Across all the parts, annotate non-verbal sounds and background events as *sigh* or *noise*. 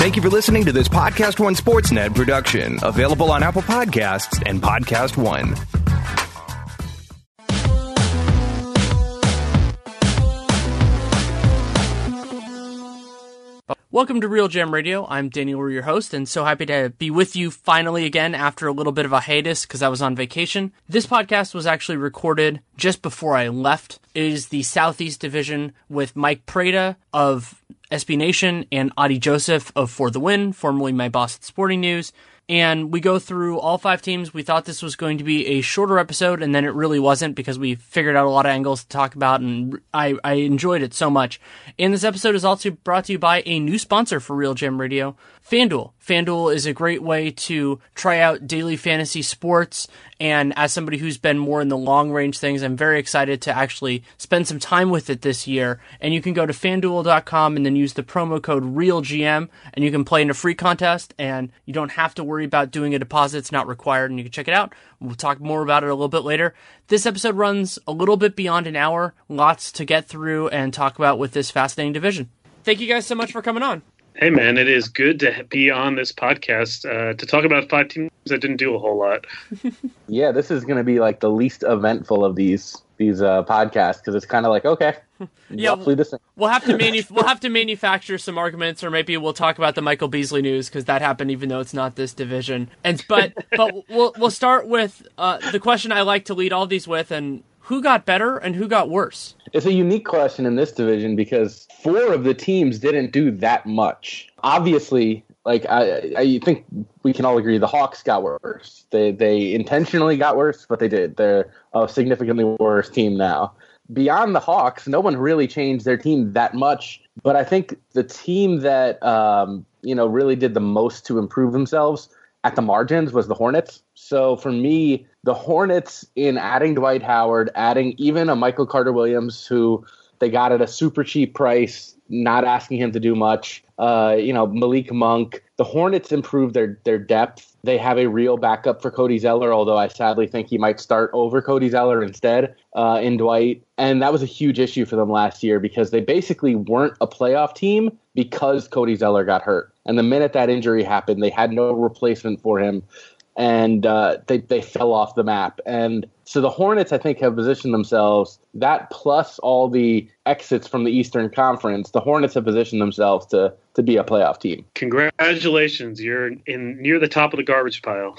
Thank you for listening to this Podcast One Sportsnet production, available on Apple Podcasts and Podcast One. Welcome to RealGM Radio. I'm Daniel, your host, and so happy to be with you finally again after a little bit of a hiatus because I was on vacation. This podcast was actually recorded just before I left. It is the Southeast Division with Mike Prada of SB Nation and Adi Joseph of For the Win, formerly my boss at Sporting News and we go through all five teams. We thought this was going to be a shorter episode, and then it really wasn't because we figured out a lot of angles to talk about, and I, I enjoyed it so much. And this episode is also brought to you by a new sponsor for RealGM Radio, FanDuel. FanDuel is a great way to try out daily fantasy sports. And as somebody who's been more in the long range things, I'm very excited to actually spend some time with it this year. And you can go to fanduel.com and then use the promo code REALGM and you can play in a free contest and you don't have to worry about doing a deposit. It's not required and you can check it out. We'll talk more about it a little bit later. This episode runs a little bit beyond an hour. Lots to get through and talk about with this fascinating division. Thank you guys so much for coming on. Hey man, it is good to be on this podcast uh, to talk about five teams that didn't do a whole lot. *laughs* yeah, this is going to be like the least eventful of these these uh, podcasts because it's kind of like okay, *laughs* yeah, we'll have to manu- we'll have to manufacture some arguments, or maybe we'll talk about the Michael Beasley news because that happened even though it's not this division. And but *laughs* but we'll we'll start with uh, the question I like to lead all these with, and who got better and who got worse? It's a unique question in this division because four of the teams didn't do that much. Obviously, like I, I think we can all agree the Hawks got worse. They they intentionally got worse, but they did. They're a significantly worse team now. Beyond the Hawks, no one really changed their team that much. But I think the team that um, you know really did the most to improve themselves at the margins was the Hornets. So for me, the Hornets in adding Dwight Howard, adding even a Michael Carter Williams, who they got at a super cheap price, not asking him to do much. Uh, you know, Malik Monk. The Hornets improved their their depth. They have a real backup for Cody Zeller, although I sadly think he might start over Cody Zeller instead uh, in Dwight. And that was a huge issue for them last year because they basically weren't a playoff team because Cody Zeller got hurt. And the minute that injury happened, they had no replacement for him and uh, they they fell off the map. And so the Hornets, I think, have positioned themselves. That plus all the exits from the Eastern Conference, the Hornets have positioned themselves to to be a playoff team. Congratulations, you're in near the top of the garbage pile.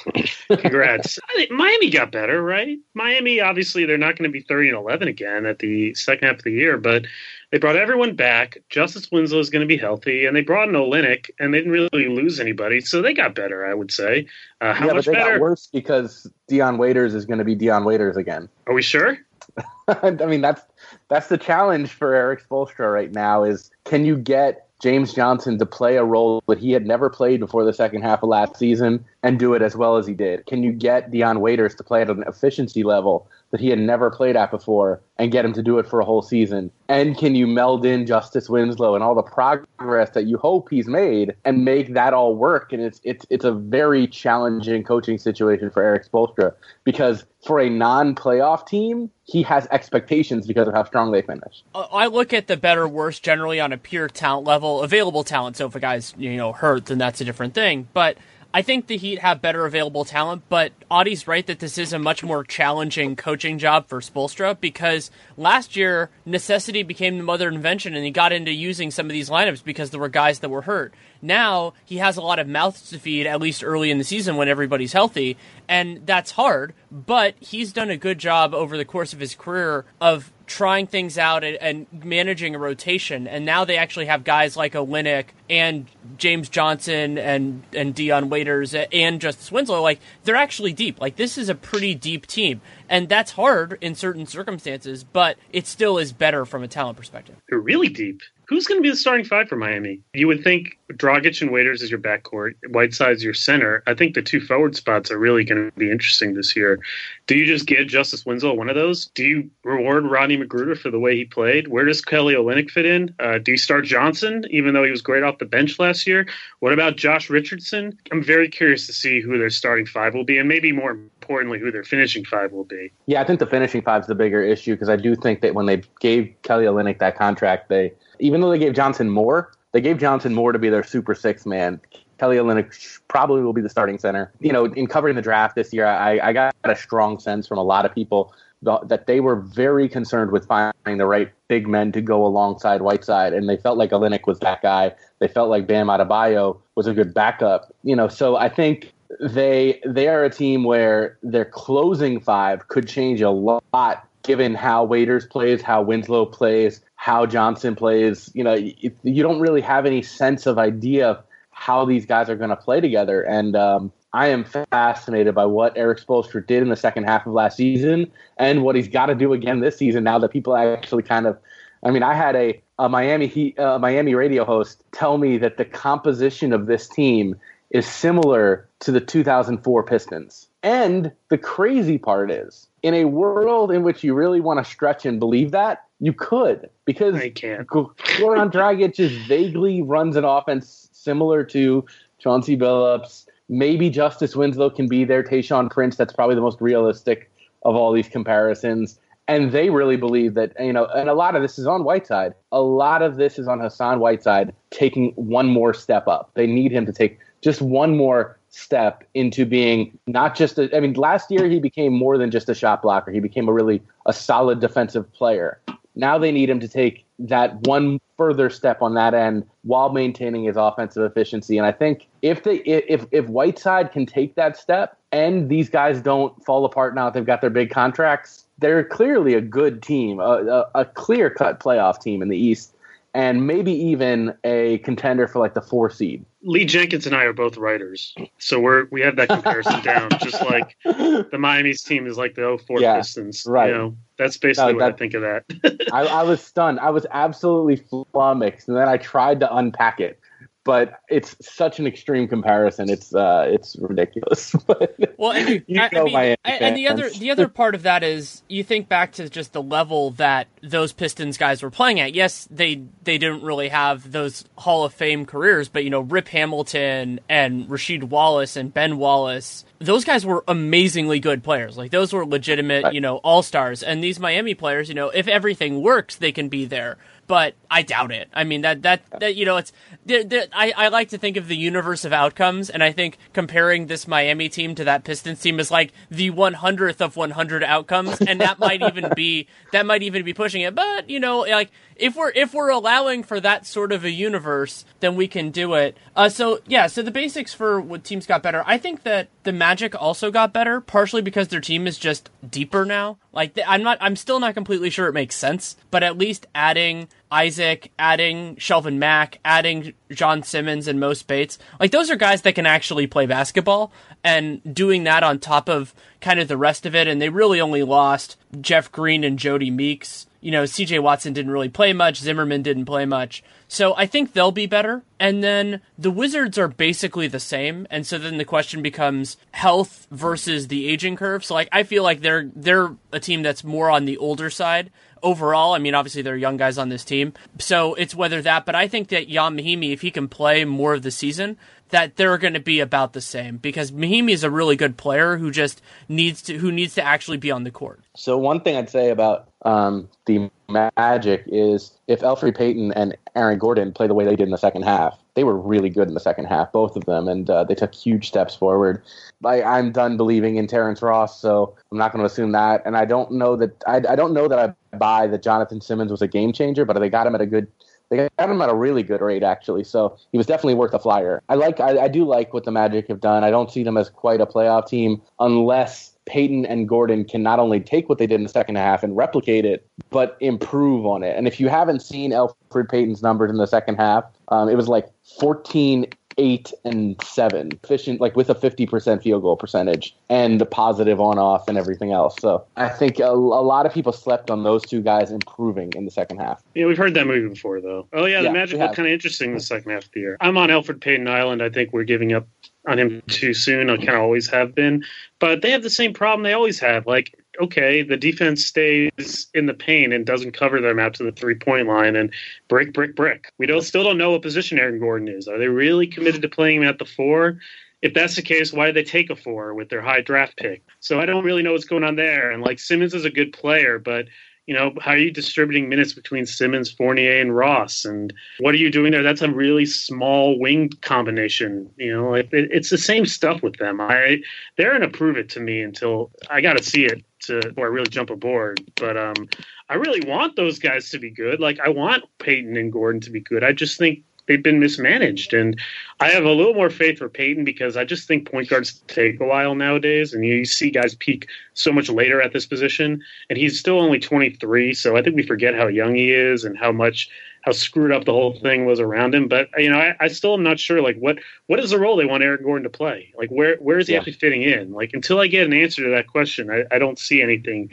Congrats. *laughs* Miami got better, right? Miami, obviously, they're not going to be thirty and eleven again at the second half of the year, but they brought everyone back. Justice Winslow is going to be healthy, and they brought in Olynyk, and they didn't really lose anybody, so they got better. I would say. Uh, how yeah, much but they better? got worse because Dion Waiters is going to be Dion Waiters again. Are we sure? *laughs* I mean, that's that's the challenge for Erik Spoelstra right now. Is can you get James Johnson to play a role that he had never played before the second half of last season and do it as well as he did? Can you get Dion Waiters to play at an efficiency level that he had never played at before and get him to do it for a whole season? And can you meld in Justice Winslow and all the progress that you hope he's made and make that all work? And it's it's it's a very challenging coaching situation for Erik Spoelstra because for a non-playoff team, he has expectations because of how strong they finish. Uh, I look at the better worse generally on a pure talent level, available talent. So if a guy's you know hurt, then that's a different thing. But I think the Heat have better available talent, but Adi's right that this is a much more challenging coaching job for Spoelstra because last year necessity became the mother invention and he got into using some of these lineups because there were guys that were hurt. Now he has a lot of mouths to feed, at least early in the season when everybody's healthy, and that's hard. But he's done a good job over the course of his career of trying things out and, and, managing a rotation. And now they actually have guys like Olynyk and James Johnson and and Dion Waiters and Justice Winslow. Like they're actually deep. Like this is a pretty deep team, and that's hard in certain circumstances, but it still is better from a talent perspective. They're really deep. Who's going to be the starting five for Miami? You would think Dragic and Waiters is your backcourt, Whiteside's your center. I think the two forward spots are really going to be interesting this year. Do you just get Justice Winslow one of those? Do you reward Rodney McGruder for the way he played? Where does Kelly Olynyk fit in? Uh, do you start Johnson, even though he was great off the bench last year? What about Josh Richardson? I'm very curious to see who their starting five will be, and maybe more importantly, who their finishing five will be. Yeah, I think the finishing five is the bigger issue because I do think that when they gave Kelly Olynyk that contract, they even though they gave Johnson more, they gave Johnson more to be their super six man. Kelly Olynyk probably will be the starting center. You know, in covering the draft this year, I, I got a strong sense from a lot of people that they were very concerned with finding the right big men to go alongside Whiteside, and they felt like Olynyk was that guy. They felt like Bam Adebayo was a good backup. You know, so I think they they are a team where their closing five could change a lot given how Waiters plays, how Winslow plays, how Johnson plays. You know, you, don't really have any sense of idea of how these guys are going to play together. And um, I am fascinated by what Erik Spoelstra did in the second half of last season and what he's got to do again this season. Now that people actually kind of, I mean, I had a, a Miami Heat, uh, Miami radio host tell me that the composition of this team is similar to the 2004 Pistons. And the crazy part is, in a world in which you really want to stretch and believe that, you could because. Goran *laughs* Dragic just vaguely runs an offense similar to Chauncey Billups. Maybe Justice Winslow can be there. Tayshaun Prince, that's probably the most realistic of all these comparisons. And they really believe that, you know, and a lot of this is on Whiteside. A lot of this is on Hassan Whiteside taking one more step up. They need him to take just one more step into being not just a, I mean, last year he became more than just a shot blocker. He became a really a solid defensive player. Now they need him to take that one further step on that end while maintaining his offensive efficiency. And I think if they if if Whiteside can take that step and these guys don't fall apart now that they've got their big contracts, they're clearly a good team, a, a, a clear cut playoff team in the East and maybe even a contender for like the four seed. Lee Jenkins and I are both writers, so we're we have that comparison *laughs* down. Just like the Miami's team is like the 04 yeah, Pistons, right? You know, that's basically no, that, what I think of that. I, I was stunned. I was absolutely flummoxed, and then I tried to unpack it but it's such an extreme comparison. It's uh, it's ridiculous. *laughs* well, and, you I, I mean, and the other the other part of that is you think back to just the level that those Pistons guys were playing at. Yes, they they didn't really have those Hall of Fame careers, but you know Rip Hamilton and Rasheed Wallace and Ben Wallace, those guys were amazingly good players. Like those were legitimate, right. you know, all stars. And these Miami players, you know, if everything works, they can be there but I doubt it. I mean that that, that you know it's they're, they're, I I like to think of the universe of outcomes, and I think comparing this Miami team to that Pistons team is like the one hundredth of one hundred outcomes, and that might *laughs* even be that might even be pushing it. But you know, like if we're if we're allowing for that sort of a universe, then we can do it. Uh, so yeah, so the basics for what teams got better. I think that the Magic also got better, partially because their team is just deeper now. Like I'm not, I'm still not completely sure it makes sense, but at least adding Isaac, adding Shelvin Mack, adding John Simmons and Mo Speights, like those are guys that can actually play basketball, and doing that on top of kind of the rest of it. And they really only lost Jeff Green and Jody Meeks you know, CJ Watson didn't really play much, Zimmerman didn't play much. So I think they'll be better. And then the Wizards are basically the same. And so then the question becomes health versus the aging curve. So like I feel like they're they're a team that's more on the older side overall. I mean, obviously there are young guys on this team. So it's whether that, but I think that Ian Mahinmi, if he can play more of the season, that they're going to be about the same because Mahinmi is a really good player who just needs to who needs to actually be on the court. So one thing I'd say about um, the Magic is if Elfrid Payton and Aaron Gordon play the way they did in the second half, they were really good in the second half, both of them, and uh, they took huge steps forward. I, I'm done believing in Terrence Ross, so I'm not going to assume that. And I don't know that I, I don't know that I buy that Jonathan Simmons was a game changer, but they got him at a good they got him at a really good rate actually, so he was definitely worth a flyer. I like I, I do like what the Magic have done. I don't see them as quite a playoff team unless Payton and Gordon can not only take what they did in the second half and replicate it, but improve on it. And if you haven't seen Alfred Payton's numbers in the second half, um, it was like 14 eight and seven, efficient like with a fifty percent field goal percentage and the positive on off and everything else. So I think a, a, lot of people slept on those two guys improving in the second half. Yeah, we've heard that movie before though. Oh yeah, the yeah, Magic look kind of interesting in the second half of the year. I'm on Alfred Payton Island. I think we're giving up on him mm-hmm. too soon. I kind of always have been, but they have the same problem they always have. Like, okay, the defense stays in the paint and doesn't cover them out to the three point line and brick, brick, brick. We don't still don't know what position Aaron Gordon is. Are they really committed to playing him at the four? If that's the case, why did they take a four with their high draft pick? So I don't really know what's going on there. And like Simmons is a good player, but you know, how are you distributing minutes between Simmons, Fournier, and Ross? And what are you doing there? That's a really small wing combination. You know, it, it, it's the same stuff with them. I they're gonna prove it to me until I got to see it to I really jump aboard. But um, I really want those guys to be good. Like I want Payton and Gordon to be good. I just think they've been mismanaged. And I have a little more faith for Payton because I just think point guards take a while nowadays, and you see guys peak so much later at this position. And he's still only 23, so I think we forget how young he is and how much how screwed up the whole thing was around him. But you know, I, I still am not sure like what what is the role they want Aaron Gordon to play? Like where where is he yeah. actually fitting in? Like until I get an answer to that question, I, I don't see anything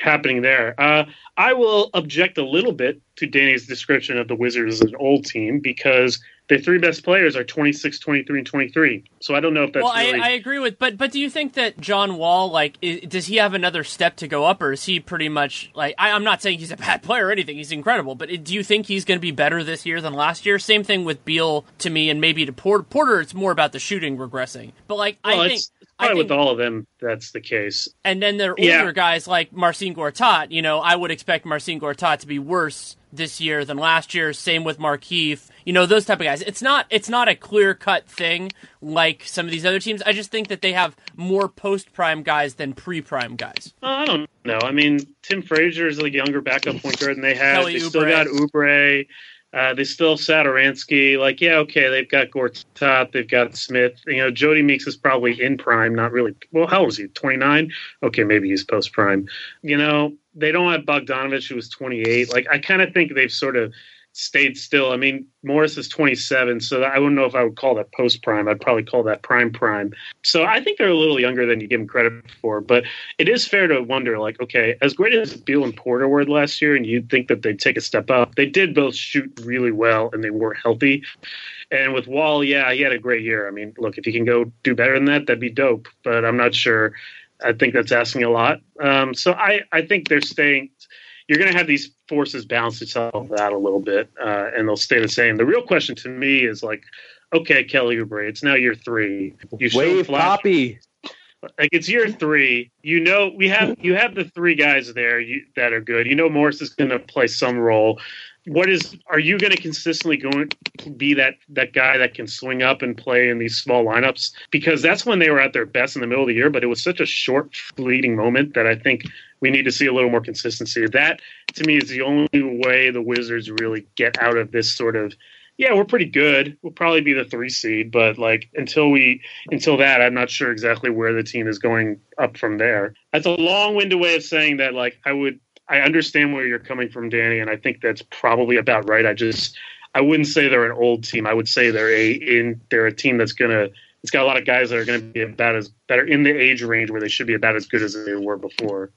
happening there. Uh, I will object a little bit to Danny's description of the Wizards as an old team because their three best players are 26, 23, and 23. So I don't know if that's well, really... I, I, agree with, but but do you think that John Wall, like, is, does he have another step to go up, or is he pretty much, like, I, am not saying he's a bad *laughs* player or anything, he's incredible, but do you think he's going to be better this year than last year? Same thing with Beal to me, and maybe to Porter. Porter, it's more about the shooting regressing. But, like, well, I think... Probably think, with all of them, that's the case. And then there are older yeah. guys like Marcin Gortat. You know, I would expect Marcin Gortat to be worse this year than last year. Same with Markieff. You know, those type of guys. It's not it's not a clear cut thing like some of these other teams. I just think that they have more post prime guys than pre prime guys. Uh, I don't know. I mean, Tim Frazier is a younger backup point guard than they have. Kelly they Oubre. still got Oubre. Uh, they still have Satoransky. Like, yeah, okay, they've got Gortat, they've got Smith. You know, Jody Meeks is probably in prime, not really. Well, how old is he? 29? Okay, maybe he's post prime. You know, they don't have Bogdanovich, who was 28. Like, I kind of think they've sort of stayed still. I mean, Morris is 27, so I wouldn't know if I would call that post prime. I'd probably call that prime prime. So I think they're a little younger than you give them credit for. But it is fair to wonder, like, okay, as great as Beal and Porter were last year, and you'd think that they'd take a step up, they did both shoot really well and they were healthy. And with Wall, yeah, he had a great year. I mean, look, if he can go do better than that, that'd be dope. But I'm not sure. I think that's asking a lot. Um, so I, I think they're staying you're going to have these forces balance itself out a little bit, uh, and they'll stay the same. The real question to me is like, okay, Kelly Oubre, it's now year three. You Wave Papi. Like it's year three. You know we have you have the three guys there you, that are good. You know Morris is going to play some role what is are you going to consistently going to be that that guy that can swing up and play in these small lineups because that's when they were at their best in the middle of the year but it was such a short fleeting moment that i think we need to see a little more consistency that to me is the only way the wizards really get out of this sort of yeah we're pretty good we'll probably be the three seed but like until we until that i'm not sure exactly where the team is going up from there that's a long-winded way of saying that like i would I understand where you're coming from, Danny, and I think that's probably about right. I just I wouldn't say they're an old team. I would say they're a in they're a team that's gonna it's got a lot of guys that are gonna be about as better in the age range where they should be about as good as they were before.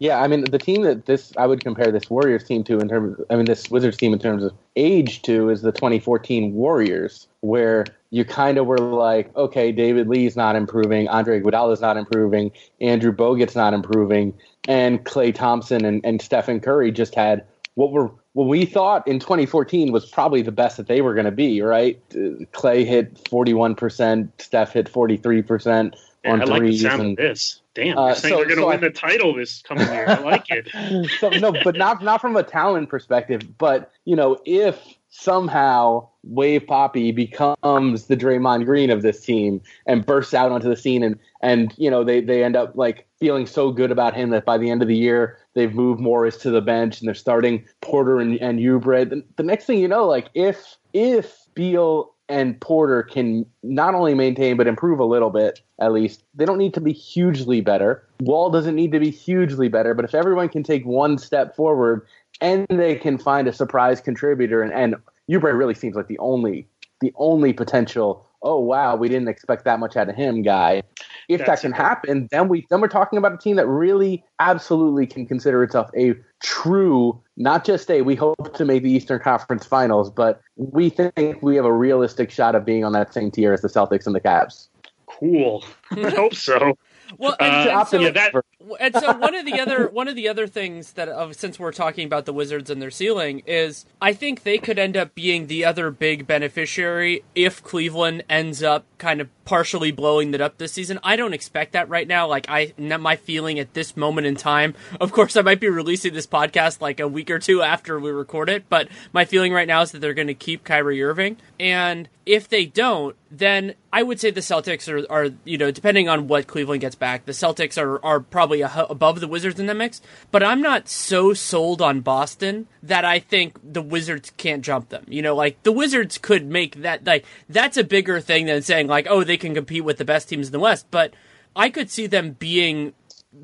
Yeah, I mean the team that this I would compare this Warriors team to in terms of, I mean this Wizards team in terms of age to is the 2014 Warriors where you kind of were like, okay, David Lee's not improving, Andre Iguodala's not improving, Andrew Bogut's not improving, and Klay Thompson and, and Stephen Curry just had what were what we thought in 2014 was probably the best that they were going to be. Right? Klay hit 41 percent, Steph hit 43 percent on I like threes. the sound and, of this. Damn, uh, so, they're going to so win I, the title this coming year. I like it. *laughs* so no, but not not from a talent perspective. But you know, if somehow Wave Papi becomes the Draymond Green of this team and bursts out onto the scene and and you know they they end up like feeling so good about him that by the end of the year they've moved Morris to the bench and they're starting Porter and, and Oubre. The, the next thing you know, like if if Beal and Porter can not only maintain but improve a little bit at least. They don't need to be hugely better. Wall doesn't need to be hugely better, but if everyone can take one step forward and they can find a surprise contributor and, and Oubre really seems like the only the only potential oh wow we didn't expect that much out of him guy if That's that can happen then we then we're talking about a team that really absolutely can consider itself a true not just a we hope to make the eastern conference finals but we think we have a realistic shot of being on that same tier as the celtics and the cavs. Cool. I hope so. *laughs* Well, and, uh, and, so, yeah, that... and so one of the other *laughs* one of the other things that since we're talking about the Wizards and their ceiling is I think they could end up being the other big beneficiary if Cleveland ends up kind of partially blowing it up this season. I don't expect that right now. Like I, my feeling at this moment in time. Of course, I might be releasing this podcast like a week or two after we record it, but my feeling right now is that they're going to keep Kyrie Irving, and if they don't, then I would say the Celtics are, are you know, depending on what Cleveland gets back, the Celtics are are probably a, above the Wizards in the mix. But I'm not so sold on Boston that I think the Wizards can't jump them. You know, like the Wizards could make that like that's a bigger thing than saying like, oh, they can compete with the best teams in the West. But I could see them being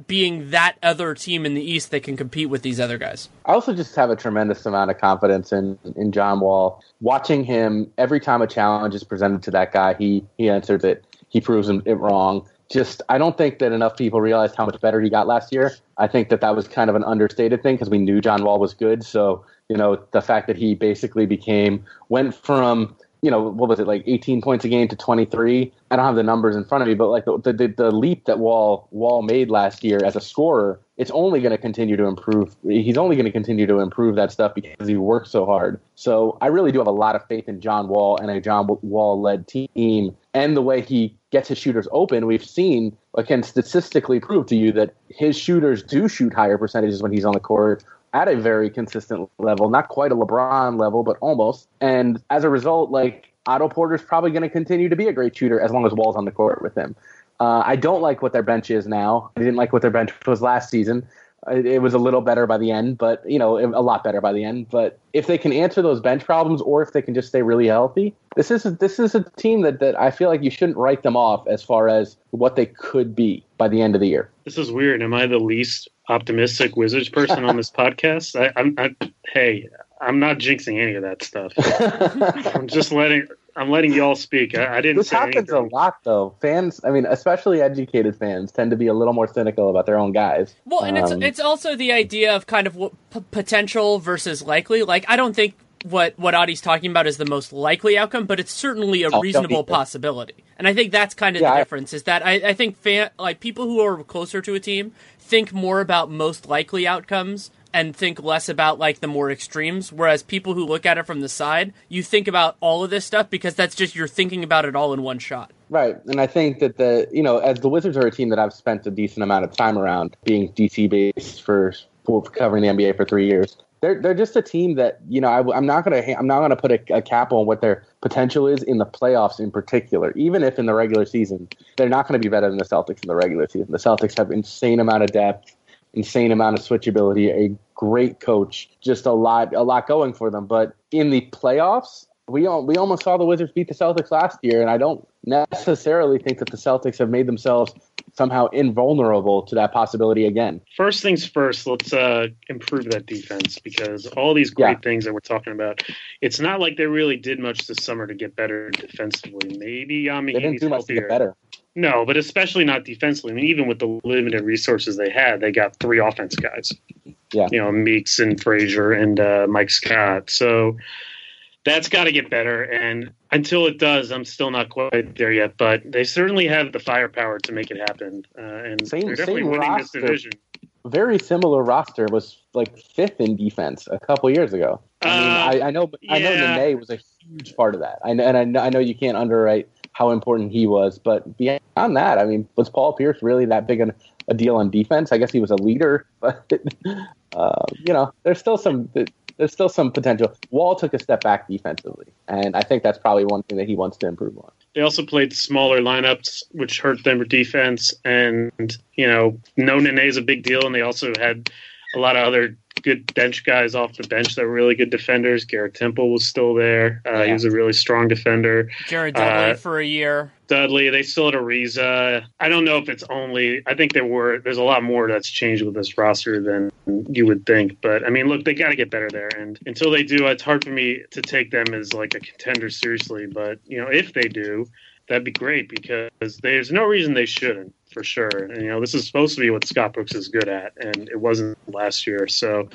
being that other team in the East that can compete with these other guys. I also just have a tremendous amount of confidence in in John Wall. Watching him every time a challenge is presented to that guy, he he answers it. He proves it wrong. Just I don't think that enough people realized how much better he got last year. I think that that was kind of an understated thing because we knew John Wall was good. So you know the fact that he basically became went from you know, what was it like 18 points a game to 23? I don't have the numbers in front of me, but like the the, the leap that Wall Wall made last year as a scorer, it's only going to continue to improve. He's only going to continue to improve that stuff because he worked so hard. So I really do have a lot of faith in John Wall and a John Wall led team and the way he gets his shooters open. We've seen can statistically prove to you that his shooters do shoot higher percentages when he's on the court at a very consistent level, not quite a LeBron level, but almost. And as a result, like Otto Porter's probably going to continue to be a great shooter as long as Wall's on the court with him. Uh, I don't like what their bench is now. I didn't like what their bench was last season. It was a little better by the end, but you know, a lot better by the end. But if they can answer those bench problems, or if they can just stay really healthy, this is a, this is a team that, that I feel like you shouldn't write them off as far as what they could be by the end of the year. This is weird. Am I the least optimistic Wizards person on this *laughs* podcast. I, I'm, I, hey, I'm not jinxing any of that stuff. *laughs* I'm just letting I'm letting y'all speak. I, I didn't. This happens anything. a lot, though. Fans, I mean, especially educated fans, tend to be a little more cynical about their own guys. Well, and um, it's it's also the idea of kind of what, p- potential versus likely. Like, I don't think what what Adi's talking about is the most likely outcome, but it's certainly a oh, reasonable possibility. And I think that's kind of yeah, the difference. Is that I, I think fan like people who are closer to a team think more about most likely outcomes and think less about like the more extremes whereas people who look at it from the side you think about all of this stuff because that's just you're thinking about it all in one shot right and i think that the you know as the wizards are a team that i've spent a decent amount of time around being dc based for, for covering the nba for three years they're they're just a team that you know I, am not gonna I'm not gonna put a, a, cap on what their potential is in the playoffs in particular. Even if in the regular season they're not going to be better than the Celtics in the regular season. The Celtics have insane amount of depth, insane amount of switchability, a great coach, just a lot a lot going for them. But in the playoffs, we we almost saw the Wizards beat the Celtics last year, and I don't necessarily think that the Celtics have made themselves somehow invulnerable to that possibility again. First things first, let's uh, improve that defense because all these great yeah. things that we're talking about, it's not like they really did much this summer to get better defensively. Maybe Yami they didn't do much to get better. No, but especially not defensively. I mean, even with the limited resources they had, they got three offense guys. Yeah, you know, Meeks and Frazier and uh, Mike Scott. So that's got to get better. And until it does, I'm still not quite there yet. But they certainly have the firepower to make it happen. Uh, and same, they're definitely winning roster, this division. Very similar roster was like fifth in defense a couple years ago. I mean, uh, I, I, know, yeah. I know Nene was a huge part of that. I, know, and I know, I know you can't underwrite how important he was, but beyond that, I mean, was Paul Pierce really that big a deal on defense? I guess he was a leader, *laughs* but uh, you know, there's still some there's still some potential. Wall took a step back defensively, and I think that's probably one thing that he wants to improve on. They also played smaller lineups, which hurt them for defense. And you know, no Nene is a big deal, and they also had a lot of other good bench guys off the bench that were really good defenders. Garrett Temple was still there. Uh, yeah. He was a really strong defender. Jared Dudley uh, for a year. Dudley, they still had Ariza. I don't know if it's only. I think there were. There's a lot more that's changed with this roster than you would think. But I mean, look, they got to get better there. And until they do, it's hard for me to take them as like a contender seriously. But you know, if they do, that'd be great because there's no reason they shouldn't for sure. And, you know, this is supposed to be what Scott Brooks is good at, and it wasn't last year. So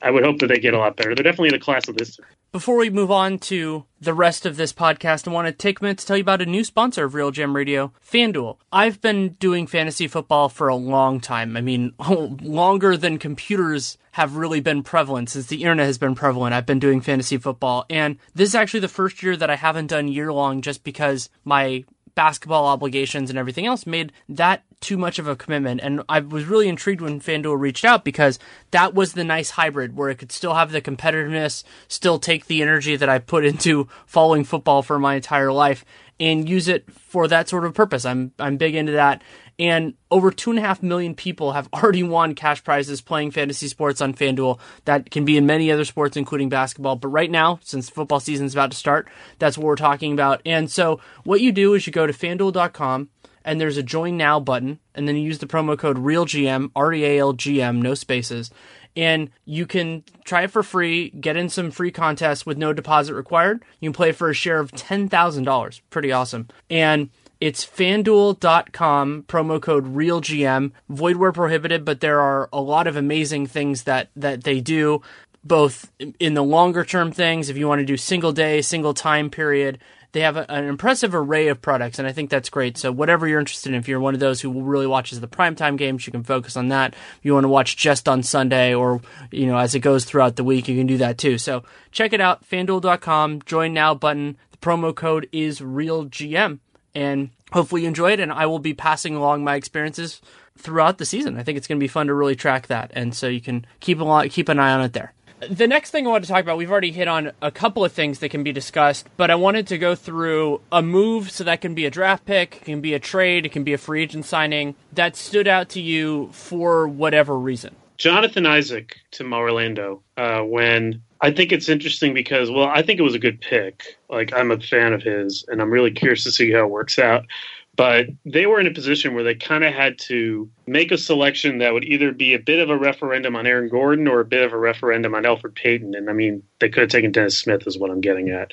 I would hope that they get a lot better. They're definitely in the class of this. Before we move on to the rest of this podcast, I want to take a minute to tell you about a new sponsor of RealGM Radio, FanDuel. I've been doing fantasy football for a long time. I mean, *laughs* longer than computers have really been prevalent since the internet has been prevalent. I've been doing fantasy football, and this is actually the first year that I haven't done year long just because my basketball obligations and everything else made that too much of a commitment. And I was really intrigued when FanDuel reached out because that was the nice hybrid where it could still have the competitiveness, still take the energy that I put *laughs* into following football for my entire life and use it for that sort of purpose. I'm I'm big into that. And over two and a half million people have already won cash prizes playing fantasy sports on FanDuel. That can be in many other sports, including basketball. But right now, since football season is about to start, that's what we're talking about. And so what you do is you go to fanduel.com and there's a join now button, and then you use the promo code REALGM, R E A L G M, no spaces and you can try it for free, get in some free contests with no deposit required. You can play for a share of $10,000. Pretty awesome. And it's fanduel.com, promo code REALGM. Void where prohibited, but there are a lot of amazing things that, that they do, both in the longer term things, if you want to do single day, single time period, they have a, an impressive array of products, and I think that's great. So whatever you're interested in, if you're one of those who really watches the primetime games, you can focus on that. If you want to watch just on Sunday or you know as it goes throughout the week, you can do that too. So check it out, FanDuel.com. Join now button. The promo code is RealGM, and hopefully you enjoy it. And I will be passing along my experiences throughout the season. I think it's going to be fun to really track that, and so you can keep a keep an eye on it there. The next thing I want to talk about, we've already hit on a couple of things that can be discussed, but I wanted to go through a move so that can be a draft pick, it can be a trade, it can be a free agent signing that stood out to you for whatever reason. Jonathan Isaac to Orlando uh, when I think it's interesting because, well, I think it was a good pick. Like, I'm a fan of his, and I'm really curious to see how it works out. But they were in a position where they kind of had to make a selection that would either be a bit of a referendum on Aaron Gordon or a bit of a referendum on Alfred Payton. And I mean, they could have taken Dennis Smith, is what I'm getting at.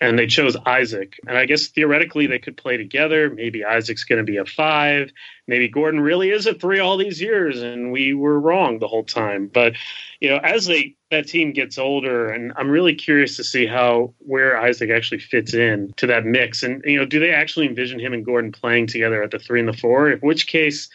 And they chose Isaac. And I guess theoretically they could play together. Maybe Isaac's going to be a five. Maybe Gordon really is a three all these years, and we were wrong the whole time. But, you know, as they that team gets older, and I'm really curious to see how where Isaac actually fits in to that mix. And, you know, do they actually envision him and Gordon playing together at the three and the four? In which case,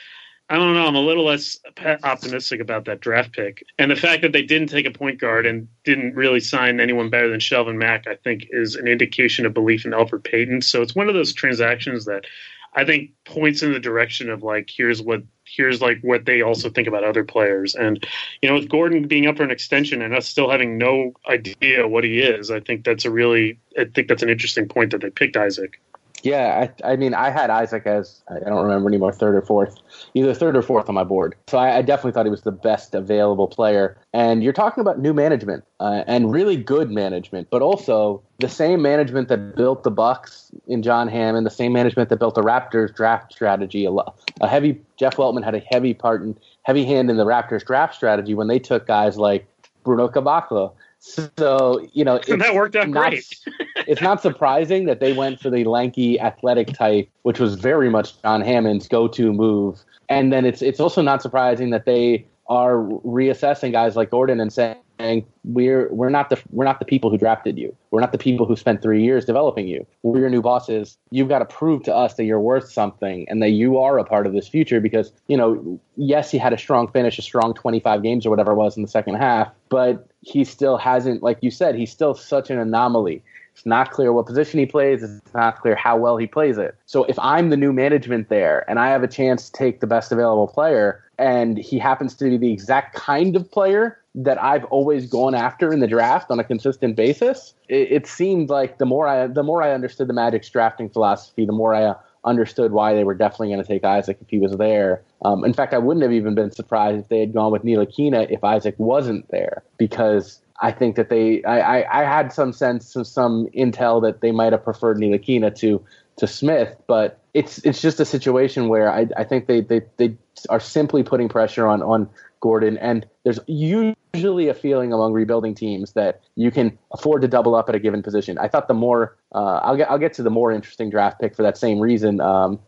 I don't know. I'm a little less optimistic about that draft pick. And the fact that they didn't take a point guard and didn't really sign anyone better than Shelvin Mack, I think, is an indication of belief in Elfrid Payton. So it's one of those transactions that I think points in the direction of like, here's what here's like what they also think about other players. And you know, with Gordon being up for an extension and us still having no idea what he is, I think that's a really I think that's an interesting point that they picked Isaac. Yeah, I, I, mean, I had Isaac as I don't remember anymore, third or fourth, either third or fourth on my board. So I, I definitely thought he was the best available player. And you're talking about new management uh, and really good management, but also the same management that built the Bucks in John Hammond, the same management that built the Raptors draft strategy. A, a heavy Jeff Weltman had a heavy part and heavy hand in the Raptors draft strategy when they took guys like Bruno Caboclo so you know *laughs* that worked out not, great. *laughs* it's not surprising that they went for the lanky, athletic type, which was very much John Hammond's go-to move. And then it's it's also not surprising that they are reassessing guys like Gordon and saying we're we're not the we're not the people who drafted you. We're not the people who spent three years developing you. We're your new bosses. You've got to prove to us that you're worth something and that you are a part of this future. Because you know, yes, he had a strong finish, a strong 25 games or whatever it was in the second half, but he still hasn't, like you said, he's still such an anomaly. It's not clear what position he plays. It's not clear how well he plays it. So if I'm the new management there and I have a chance to take the best available player, and he happens to be the exact kind of player that I've always gone after in the draft on a consistent basis. It, it seemed like the more I the more I understood the Magic's drafting philosophy, the more I uh, understood why they were definitely going to take Isaac if he was there. Um, in fact, I wouldn't have even been surprised if they had gone with Ntilikina if Isaac wasn't there, because I think that they I, I, I had some sense of some intel that they might have preferred Ntilikina to to Smith, but it's it's just a situation where I, I think they, they, they are simply putting pressure on on Gordon, and there's usually a feeling among rebuilding teams that you can afford to double up at a given position. I thought the more uh, I'll get I'll get to the more interesting draft pick for that same reason um,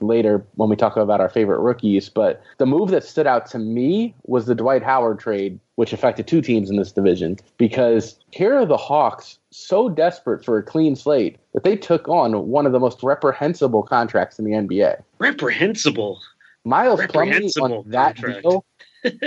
later when we talk about our favorite rookies. But the move that stood out to me was the Dwight Howard trade, which affected two teams in this division. Because here are the Hawks so desperate for a clean slate that they took on one of the most reprehensible contracts in the NBA. Reprehensible. Miles Plumlee on that contract. deal.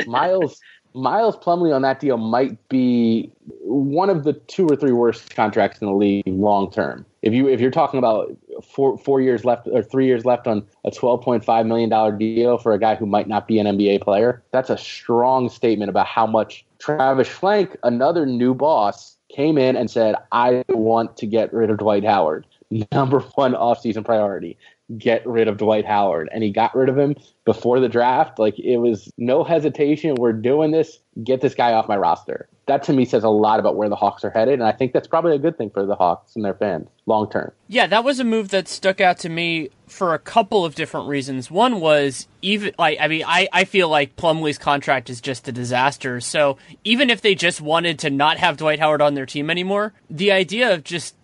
Miles Miles Plumlee on that deal might be one of the two or three worst contracts in the league long term. If you if you're talking about four four years left or three years left on a twelve point five million dollar deal for a guy who might not be an NBA player, that's a strong statement about how much Travis Schlenk, another new boss, came in and said, "I want to get rid of Dwight Howard." *laughs* Number one offseason priority get rid of Dwight Howard. And he got rid of him before the draft. Like it was no hesitation. We're doing this. Get this guy off my roster. That to me says a lot about where the Hawks are headed. And I think that's probably a good thing for the Hawks and their fans long term. Yeah, that was a move that stuck out to me for a couple of different reasons. One was even like I mean I, I feel like Plumlee's contract is just a disaster. So even if they just wanted to not have Dwight Howard on their team anymore, the idea of just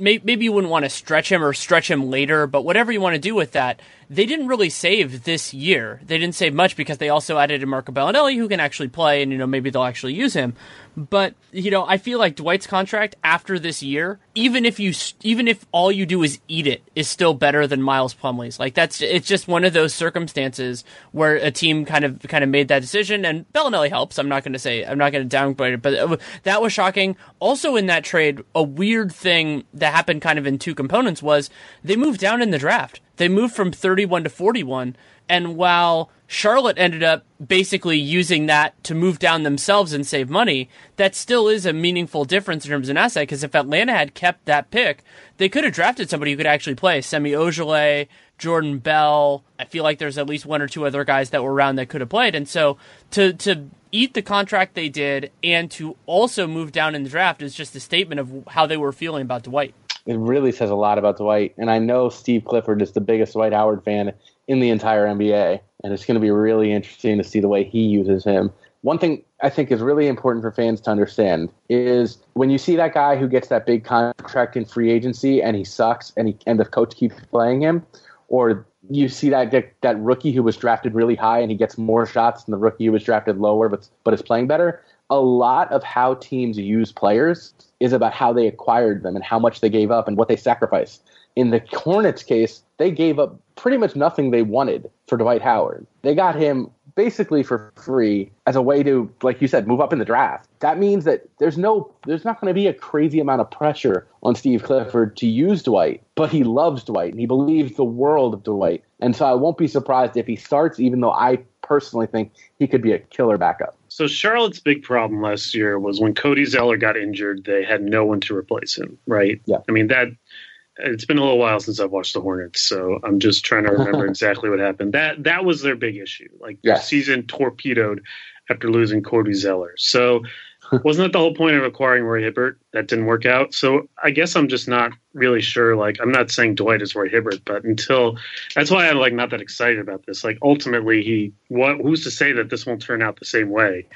maybe you wouldn't want to stretch him or stretch him later, but whatever you want to do with that, they didn't really save this year. They didn't save much because they also added Marco Belinelli, who can actually play, and you know maybe they'll actually use him. But you know, I feel like Dwight's contract after this year, even if you even if all you do is eat it, is still better than Miles Plumlee's. Like that's it's just one of those circumstances where a team kind of kind of made that decision, and Belinelli helps. I'm not going to say I'm not going to downgrade it, but uh, that was shocking. Also in that trade, a weird thing that happened kind of in two components was they moved down in the draft. They moved from 31 to 41. And while Charlotte ended up basically using that to move down themselves and save money, that still is a meaningful difference in terms of an asset. Because if Atlanta had kept that pick, they could have drafted somebody who could actually play Semi Ojeleye, Jordan Bell. I feel like there's at least one or two other guys that were around that could have played. And so to to eat the contract they did and to also move down in the draft is just a statement of how they were feeling about Dwight it really says a lot about Dwight. And I know Steve Clifford is the biggest Dwight Howard fan in the entire NBA, and it's going to be really interesting to see the way he uses him. One thing I think is really important for fans to understand is when you see that guy who gets that big contract in free agency and he sucks and he and the coach keeps playing him, or you see that that rookie who was drafted really high and he gets more shots than the rookie who was drafted lower but but is playing better. A lot of how teams use players is about how they acquired them and how much they gave up and what they sacrificed. In the Hornets case, they gave up pretty much nothing they wanted for Dwight Howard. They got him basically for free as a way to, like you said, move up in the draft. That means that there's no, there's not going to be a crazy amount of pressure on Steve Clifford to use Dwight, but he loves Dwight and he believes the world of Dwight. And so I won't be surprised if he starts, even though I personally think he could be a killer backup. So Charlotte's big problem last year was when Cody Zeller got injured, they had no one to replace him, right? Yeah. I mean that it's been a little while since I've watched the Hornets, so I'm just trying to remember *laughs* exactly what happened. That that was their big issue. Like yes. their season torpedoed after losing Cody Zeller. So *laughs* wasn't that the whole point of acquiring Roy Hibbert? That didn't work out. So I guess I'm just not really sure. Like I'm not saying Dwight is Roy Hibbert, but until that's why I'm like not that excited about this. Like ultimately, he what who's to say that this won't turn out the same way?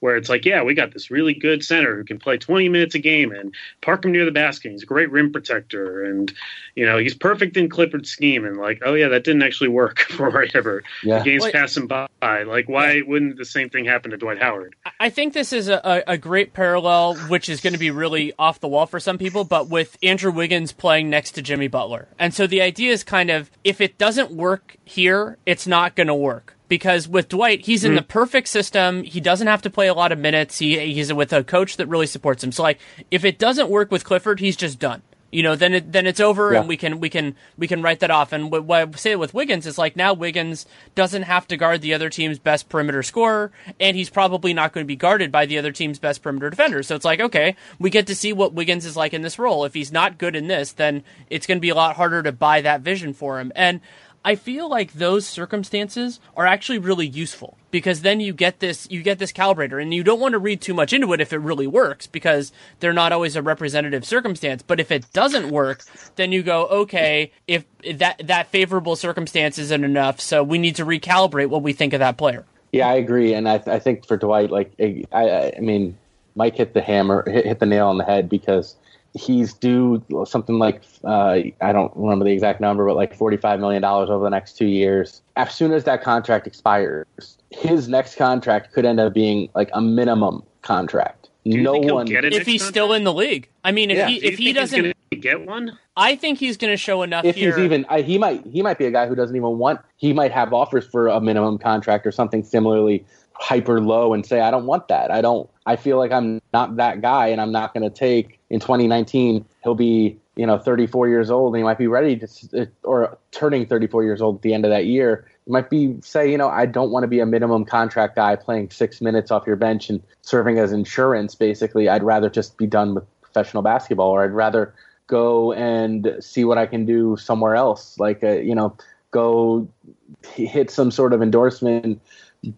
Where it's like, yeah, we got this really good center who can play 20 minutes a game and park him near the basket. He's a great rim protector, and you know he's perfect in Clifford's scheme. And like, oh yeah, that didn't actually work *laughs* for Roy Hibbert. Yeah. The game's Well, passing by. Like, why wouldn't the same thing happen to Dwight Howard? I think this is a, a, a great parallel, which is going to be really off the wall for some people, but with Andrew Wiggins playing next to Jimmy Butler. And so the idea is kind of if it doesn't work here, it's not going to work. Because with Dwight, he's in hmm. the perfect system. He doesn't have to play a lot of minutes. He he's with a coach that really supports him. So like, if it doesn't work with Clifford, he's just done. You know, then it, then it's over, Yeah. and we can we can we can write that off. And what, what I say with Wiggins is like now Wiggins doesn't have to guard the other team's best perimeter scorer, and he's probably not going to be guarded by the other team's best perimeter defender. So it's like okay, we get to see what Wiggins is like in this role. If he's not good in this, then it's going to be a lot harder to buy that vision for him. And I feel like those circumstances are actually really useful because then you get this you get this calibrator and you don't want to read too much into it if it really works because they're not always a representative circumstance. But if it doesn't work then you go okay if that that favorable circumstance isn't enough so we need to recalibrate what we think of that player. Yeah, I agree, and I, I think for Dwight, like I, I mean, Mike hit the hammer, hit, hit the nail on the head because he's due something like uh, I don't remember the exact number, but like forty-five million dollars over the next two years. As soon as that contract expires, his next contract could end up being like a minimum contract. No one. if he's contract? still in the league i mean if Yeah. he Do if he doesn't get one? i think he's going to show enough if here he's even, I, he might he might be a guy who doesn't even want. He might have offers for a minimum contract or something similarly hyper low and say, I don't want that. I don't. I feel like I'm not that guy, and I'm not going to take in 2019. He'll be you know 34 years old, and he might be ready to or turning 34 years old at the end of that year. He might be say, you know, I don't want to be a minimum contract guy playing six minutes off your bench and serving as insurance. Basically, I'd rather just be done with professional basketball, or I'd rather go and see what I can do somewhere else. Like, uh, you know, go hit some sort of endorsement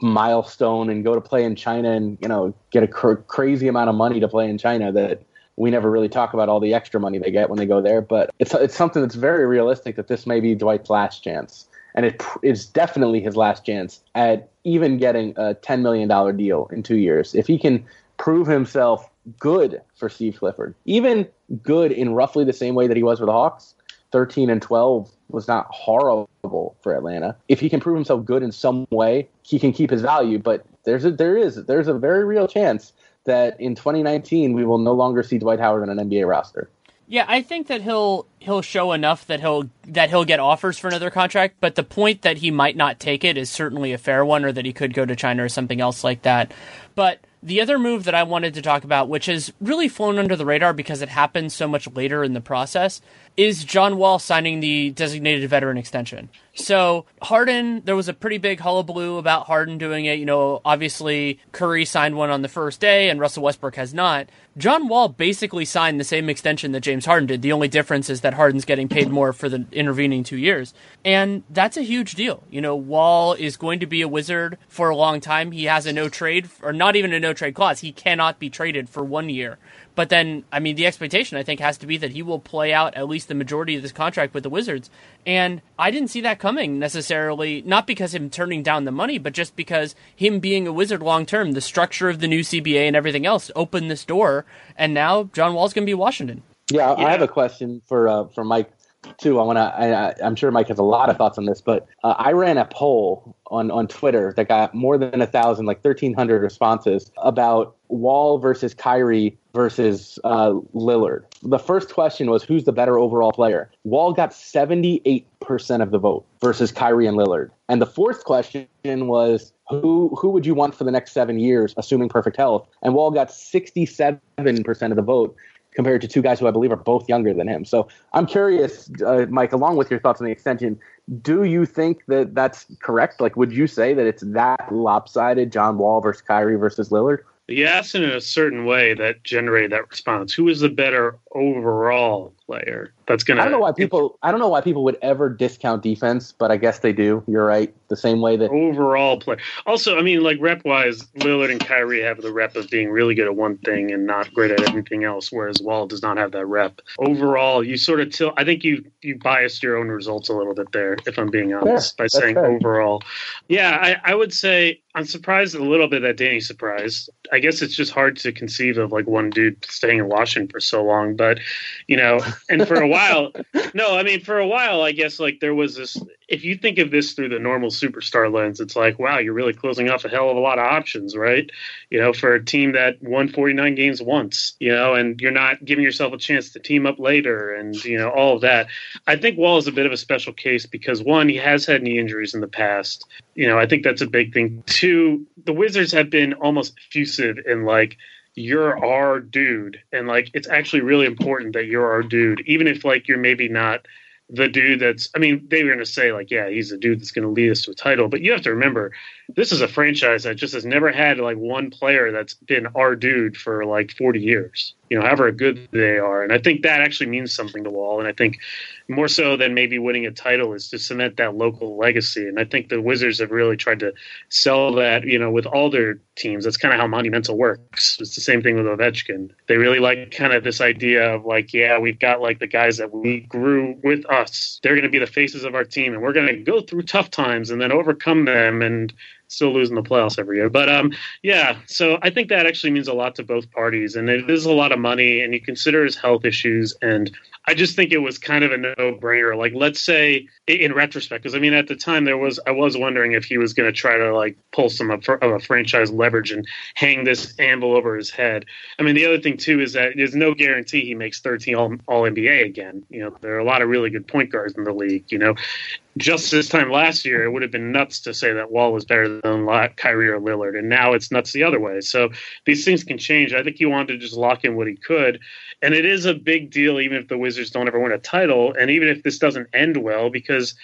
milestone and go to play in China and, you know, get a cr- crazy amount of money to play in China that we never really talk about all the extra money they get when they go there. But it's, it's something that's very realistic that this may be Dwight's last chance. And it is definitely his last chance at even getting a $10 million deal in two years. If he can prove himself good for Steve Clifford, even good in roughly the same way that he was with the Hawks. 13 and 12 was not horrible for Atlanta. If he can prove himself good in some way, he can keep his value. But there's a there is there's a very real chance that in 2019 we will no longer see Dwight Howard on an NBA roster. Yeah, I think that he'll he'll show enough that he'll that he'll get offers for another contract, but the point that he might not take it is certainly a fair one or that he could go to China or something else like that. But the other move that I wanted to talk about, which has really flown under the radar because it happened so much later in the process, is John Wall signing the designated veteran extension. So Harden, there was a pretty big hullabaloo about Harden doing it. You know, obviously Curry signed one on the first day, and Russell Westbrook has not. John Wall basically signed the same extension that James Harden did. The only difference is that Harden's getting paid more for the intervening two years. And that's a huge deal. You know, Wall is going to be a wizard for a long time. He has a no trade, or not even a no trade clause. He cannot be traded for one year. But then, I mean, the expectation I think has to be that he will play out at least the majority of this contract with the Wizards. And I didn't see that coming necessarily, not because him turning down the money, but just because him being a Wizard long term, the structure of the new CBA and everything else opened this door. And now John Wall's going to be Washington. Yeah, I have a question for uh, for Mike too. I want to. I, I'm sure Mike has a lot of thoughts on this, but uh, I ran a poll on on Twitter that got more than a thousand, like 1,300 responses about Wall versus Kyrie versus uh, Lillard. The first question was who's the better overall player. Wall got 78 percent of the vote versus Kyrie and Lillard, and the fourth question was who who would you want for the next seven years, assuming perfect health. And Wall got 67 percent of the vote compared to two guys who I believe are both younger than him. So I'm curious, uh, Mike, along with your thoughts on the extension, do you think that that's correct? Like, would you say that it's that lopsided, John Wall versus Kyrie versus Lillard? Asked in a certain way that generated that response. Who is the better overall player? That's gonna. I don't know why people. I don't know why people would ever discount defense, but I guess they do. You're right. The same way that overall play. Also, I mean, like rep wise, Lillard and Kyrie have the rep of being really good at one thing and not great at everything else, whereas Wall does not have that rep. Overall, you sort of tilt. I think you you biased your own results a little bit there, if I'm being honest, by that's saying fair. overall. Yeah, I, I would say I'm surprised a little bit that Danny's surprised. I guess it's just hard to conceive of like one dude staying in Washington for so long, but you know, and for a while, no, I mean, for a while, I guess like there was this. If you think of this through the normal superstar lens, it's like, wow, you're really closing off a hell of a lot of options, right? You know, for a team that won 49 games once, you know, and you're not giving yourself a chance to team up later, and you know all of that. I think Wall is a bit of a special case because one, he has had knee injuries in the past. You know, I think that's a big thing. Two, the Wizards have been almost effusive in like you're our dude, and like it's actually really important that you're our dude, even if like you're maybe not the dude that's I mean, they were gonna say like, yeah, he's the dude that's gonna lead us to a title, but you have to remember this is a franchise that just has never had like one player that's been our dude for like 40 years. You know, however good they are, and I think that actually means something to Wall. And I think more so than maybe winning a title is to cement that local legacy. And I think the Wizards have really tried to sell that. You know, with all their teams, that's kind of how Monumental works. It's the same thing with Ovechkin. They really like kind of this idea of like, yeah, we've got like the guys that we grew with us. They're going to be the faces of our team, and we're going to go through tough times and then overcome them and still losing the playoffs every year. But um, yeah, so I think that actually means a lot to both parties, and it is a lot of money. And you consider his health issues, and I just think it was kind of a no-brainer. Like, let's say in retrospect, because I mean, at the time there was, I was wondering if he was going to try to like pull some of a franchise leverage and hang this anvil over his head. I mean, the other thing too is that there's no guarantee he makes 13 all, all NBA again. You know, there are a lot of really good point guards in the league. You know, just this time last year, it would have been nuts to say that Wall was better than Kyrie or Lillard, and now it's nuts the other way. So these things can change. I think he wanted to just lock in what he could, and it is a big deal, even if the Wizards don't ever win a title, and even if this doesn't end well, because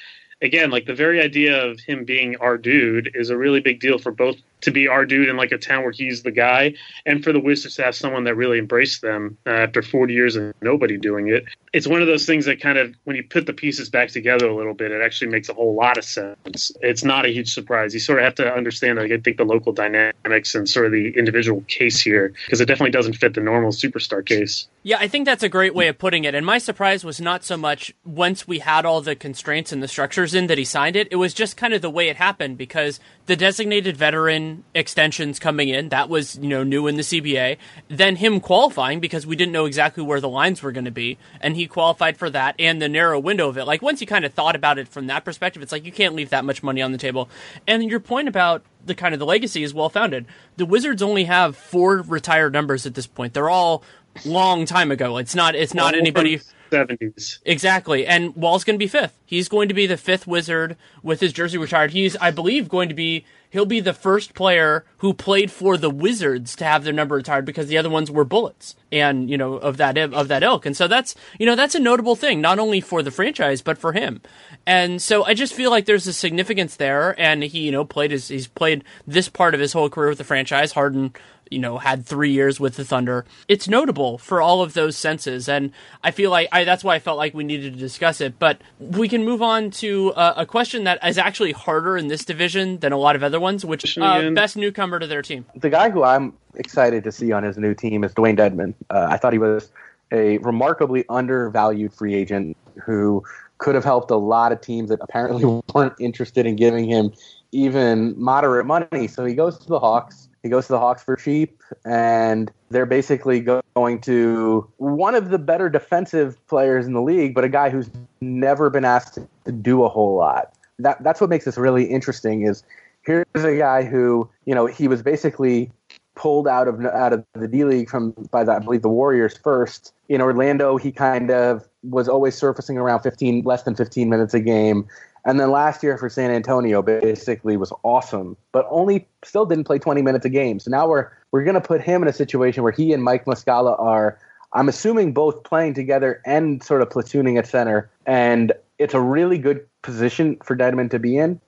again, like the very idea of him being our dude is a really big deal for both to be our dude in like a town where he's the guy, and for the Wizards to have someone that really embraced them uh, after 40 years of nobody doing it. It's one of those things that kind of, when you put the pieces back together a little bit, it actually makes a whole lot of sense. It's not a huge surprise. You sort of have to understand, like, I think the local dynamics and sort of the individual case here, because it definitely doesn't fit the normal superstar case. Yeah, I think that's a great way of putting it. And my surprise was not so much once we had all the constraints and the structures in that he signed it. It was just kind of the way it happened because the designated veteran extensions coming in. That was, you know, new in the CBA. Then him qualifying because we didn't know exactly where the lines were going to be. And he qualified for that and the narrow window of it. Like, once you kind of thought about it from that perspective, it's like you can't leave that much money on the table. And your point about the kind of the legacy is well founded. The Wizards only have four retired numbers at this point. They're all long time ago. It's not, it's not anybody. 70s. Exactly. And Wall's going to be fifth. He's going to be the fifth wizard with his jersey retired. He's, I believe, going to be he'll be the first player who played for the Wizards to have their number retired because the other ones were Bullets and you know of that of that ilk. And so that's you know that's a notable thing not only for the franchise but for him. And so I just feel like there's a significance there. And he you know played his he's played this part of his whole career with the franchise. Harden you know had three years with the Thunder. It's notable for all of those senses, and I feel like I, that's why I felt like we needed to discuss it. But we can move on to uh, a question that is actually harder in this division than a lot of other ones. Which uh, best newcomer to their team? The guy who I'm excited to see on his new team is Dwayne Dedmon. Uh, I thought he was a remarkably undervalued free agent who could have helped a lot of teams that apparently *laughs* weren't interested in giving him even moderate money. So he goes to the Hawks he goes to the Hawks for cheap, and they're basically going to one of the better defensive players in the league, but a guy who's never been asked to do a whole lot. That that's what makes this really interesting. Is here's a guy who you know he was basically pulled out of out of the D League from by the, I believe the Warriors first. In Orlando, he kind of was always surfacing around 15 less than 15 minutes a game. And then last year for San Antonio basically was awesome, but only still didn't play 20 minutes a game. So now we're we're going to put him in a situation where he and Mike Muscala are I'm assuming both playing together and sort of platooning at center and it's a really good position for Dedmon to be in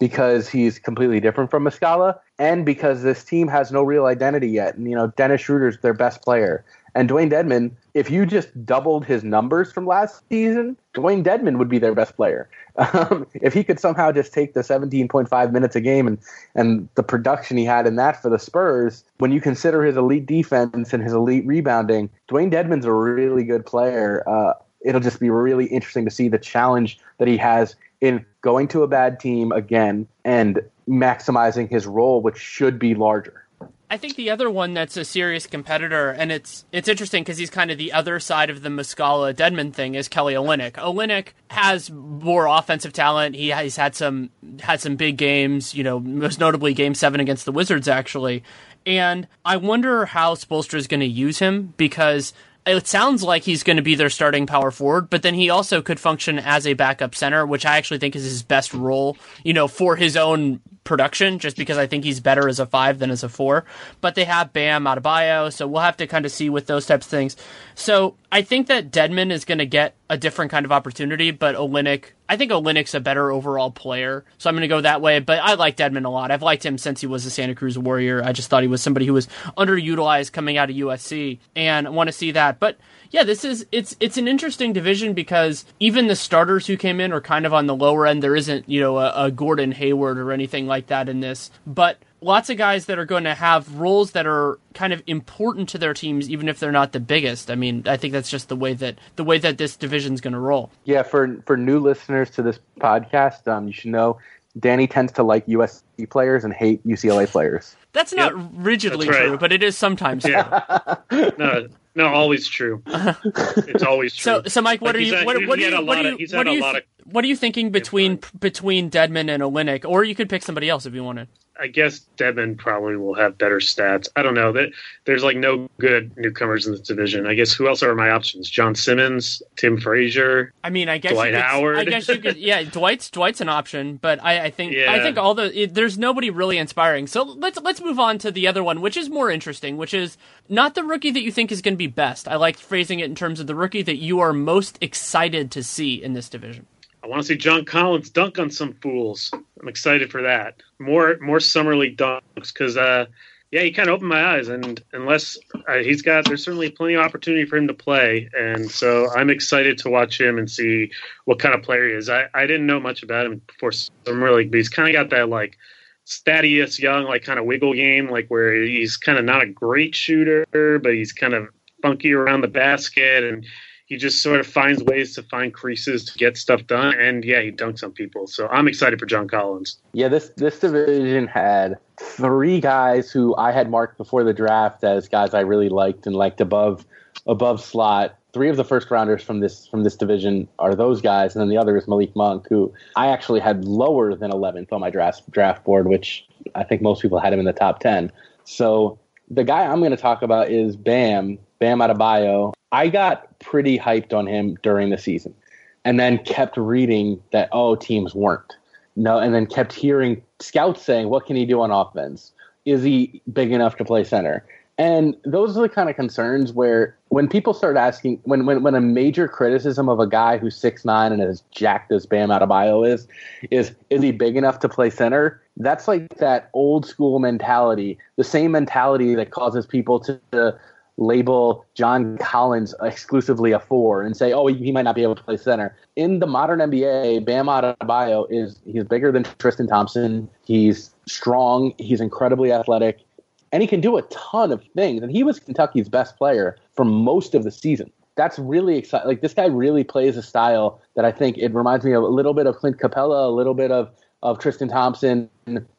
because he's completely different from Muscala and because this team has no real identity yet. And you know, Dennis Schroeder's their best player. And Dwayne Dedmon, if you just doubled his numbers from last season, Dwayne Dedmon would be their best player. *laughs* Um, if he could somehow just take the 17.5 minutes a game and, and the production he had in that for the Spurs, when you consider his elite defense and his elite rebounding, Dwayne Dedmon's a really good player. Uh, it'll just be really interesting to see the challenge that he has in going to a bad team again and maximizing his role, which should be larger. I think the other one that's a serious competitor, and it's it's interesting because he's kind of the other side of the Muscala Dedmon thing, is Kelly Olynyk. Olynyk has more offensive talent. He has had some had some big games. You know, most notably Game Seven against the Wizards, actually. And I wonder how Spoelstra is going to use him because it sounds like he's going to be their starting power forward, but then he also could function as a backup center, which I actually think is his best role, you know, for his own production just because I think he's better as a five than as a four. But they have Bam Adebayo, so we'll have to kind of see with those types of things. So I think that Dedmon is going to get a different kind of opportunity, but Olynyk, I think Olynyk's a better overall player, so I'm going to go that way. But I like Dedmon a lot. I've liked him since he was a Santa Cruz Warrior. I just thought he was somebody who was underutilized coming out of USC, and I want to see that. But yeah, this is it's it's an interesting division because even the starters who came in are kind of on the lower end. There isn't you know a, a Gordon Hayward or anything like that in this, but lots of guys that are going to have roles that are kind of important to their teams, even if they're not the biggest. I mean, I think that's just the way that the way that this division's going to roll. Yeah, for for new listeners to this podcast, um, you should know Danny tends to like USC players and hate UCLA players. That's not yep, rigidly that's right. true, but it is sometimes. Yeah. no, no, always true. *laughs* it's always true. So, so Mike, what like are you? What, what, are you? What are you? What are you? What are you thinking between between Dedmon and Olynyk? Or you could pick somebody else if you wanted. I guess Dedmon probably will have better stats. I don't know that there's like no good newcomers in this division. I guess who else are my options? John Simmons, Tim Frazier. I mean, I guess Dwight could, Howard. I guess you could. Yeah, Dwight's Dwight's an option, but I, I think yeah. I think all the it, there's nobody really inspiring. So let's let's move on to the other one, which is more interesting, which is not the rookie that you think is going to be best. I like phrasing it in terms of the rookie that you are most excited to see in this division. I want to see John Collins dunk on some fools. I'm excited for that. More more summer league dunks because uh, yeah, he kind of opened my eyes. And unless uh, he's got, there's certainly plenty of opportunity for him to play. And so I'm excited to watch him and see what kind of player he is. I, I didn't know much about him before summer league, but he's kind of got that like Thaddeus Young like kind of wiggle game, like where he's kind of not a great shooter, but he's kind of funky around the basket and he just sort of finds ways to find creases to get stuff done. And yeah, he dunks on people. So I'm excited for John Collins. Yeah, this this division had three guys who I had marked before the draft as guys I really liked and liked above above slot. Three of the first rounders from this from this division are those guys, and then the other is Malik Monk, who I actually had lower than 11th on my draft draft board, which I think most people had him in the top 10. So the guy I'm going to talk about is Bam Bam Adebayo. I got pretty hyped on him during the season, and then kept reading that oh teams weren't no, and then kept hearing scouts saying what can he do on offense? Is he big enough to play center? And those are the kind of concerns where when people start asking, when, when, when a major criticism of a guy who's six nine and as jacked as Bam Adebayo is, is is he big enough to play center? That's like that old school mentality, the same mentality that causes people to, to label John Collins exclusively a four and say, oh, he might not be able to play center. In the modern NBA, Bam Adebayo is he's bigger than Tristan Thompson. He's strong. He's incredibly athletic, and he can do a ton of things. And he was Kentucky's best player for most of the season. That's really exciting. Like this guy really plays a style that I think it reminds me of a little bit of Clint Capela, a little bit of of Tristan Thompson.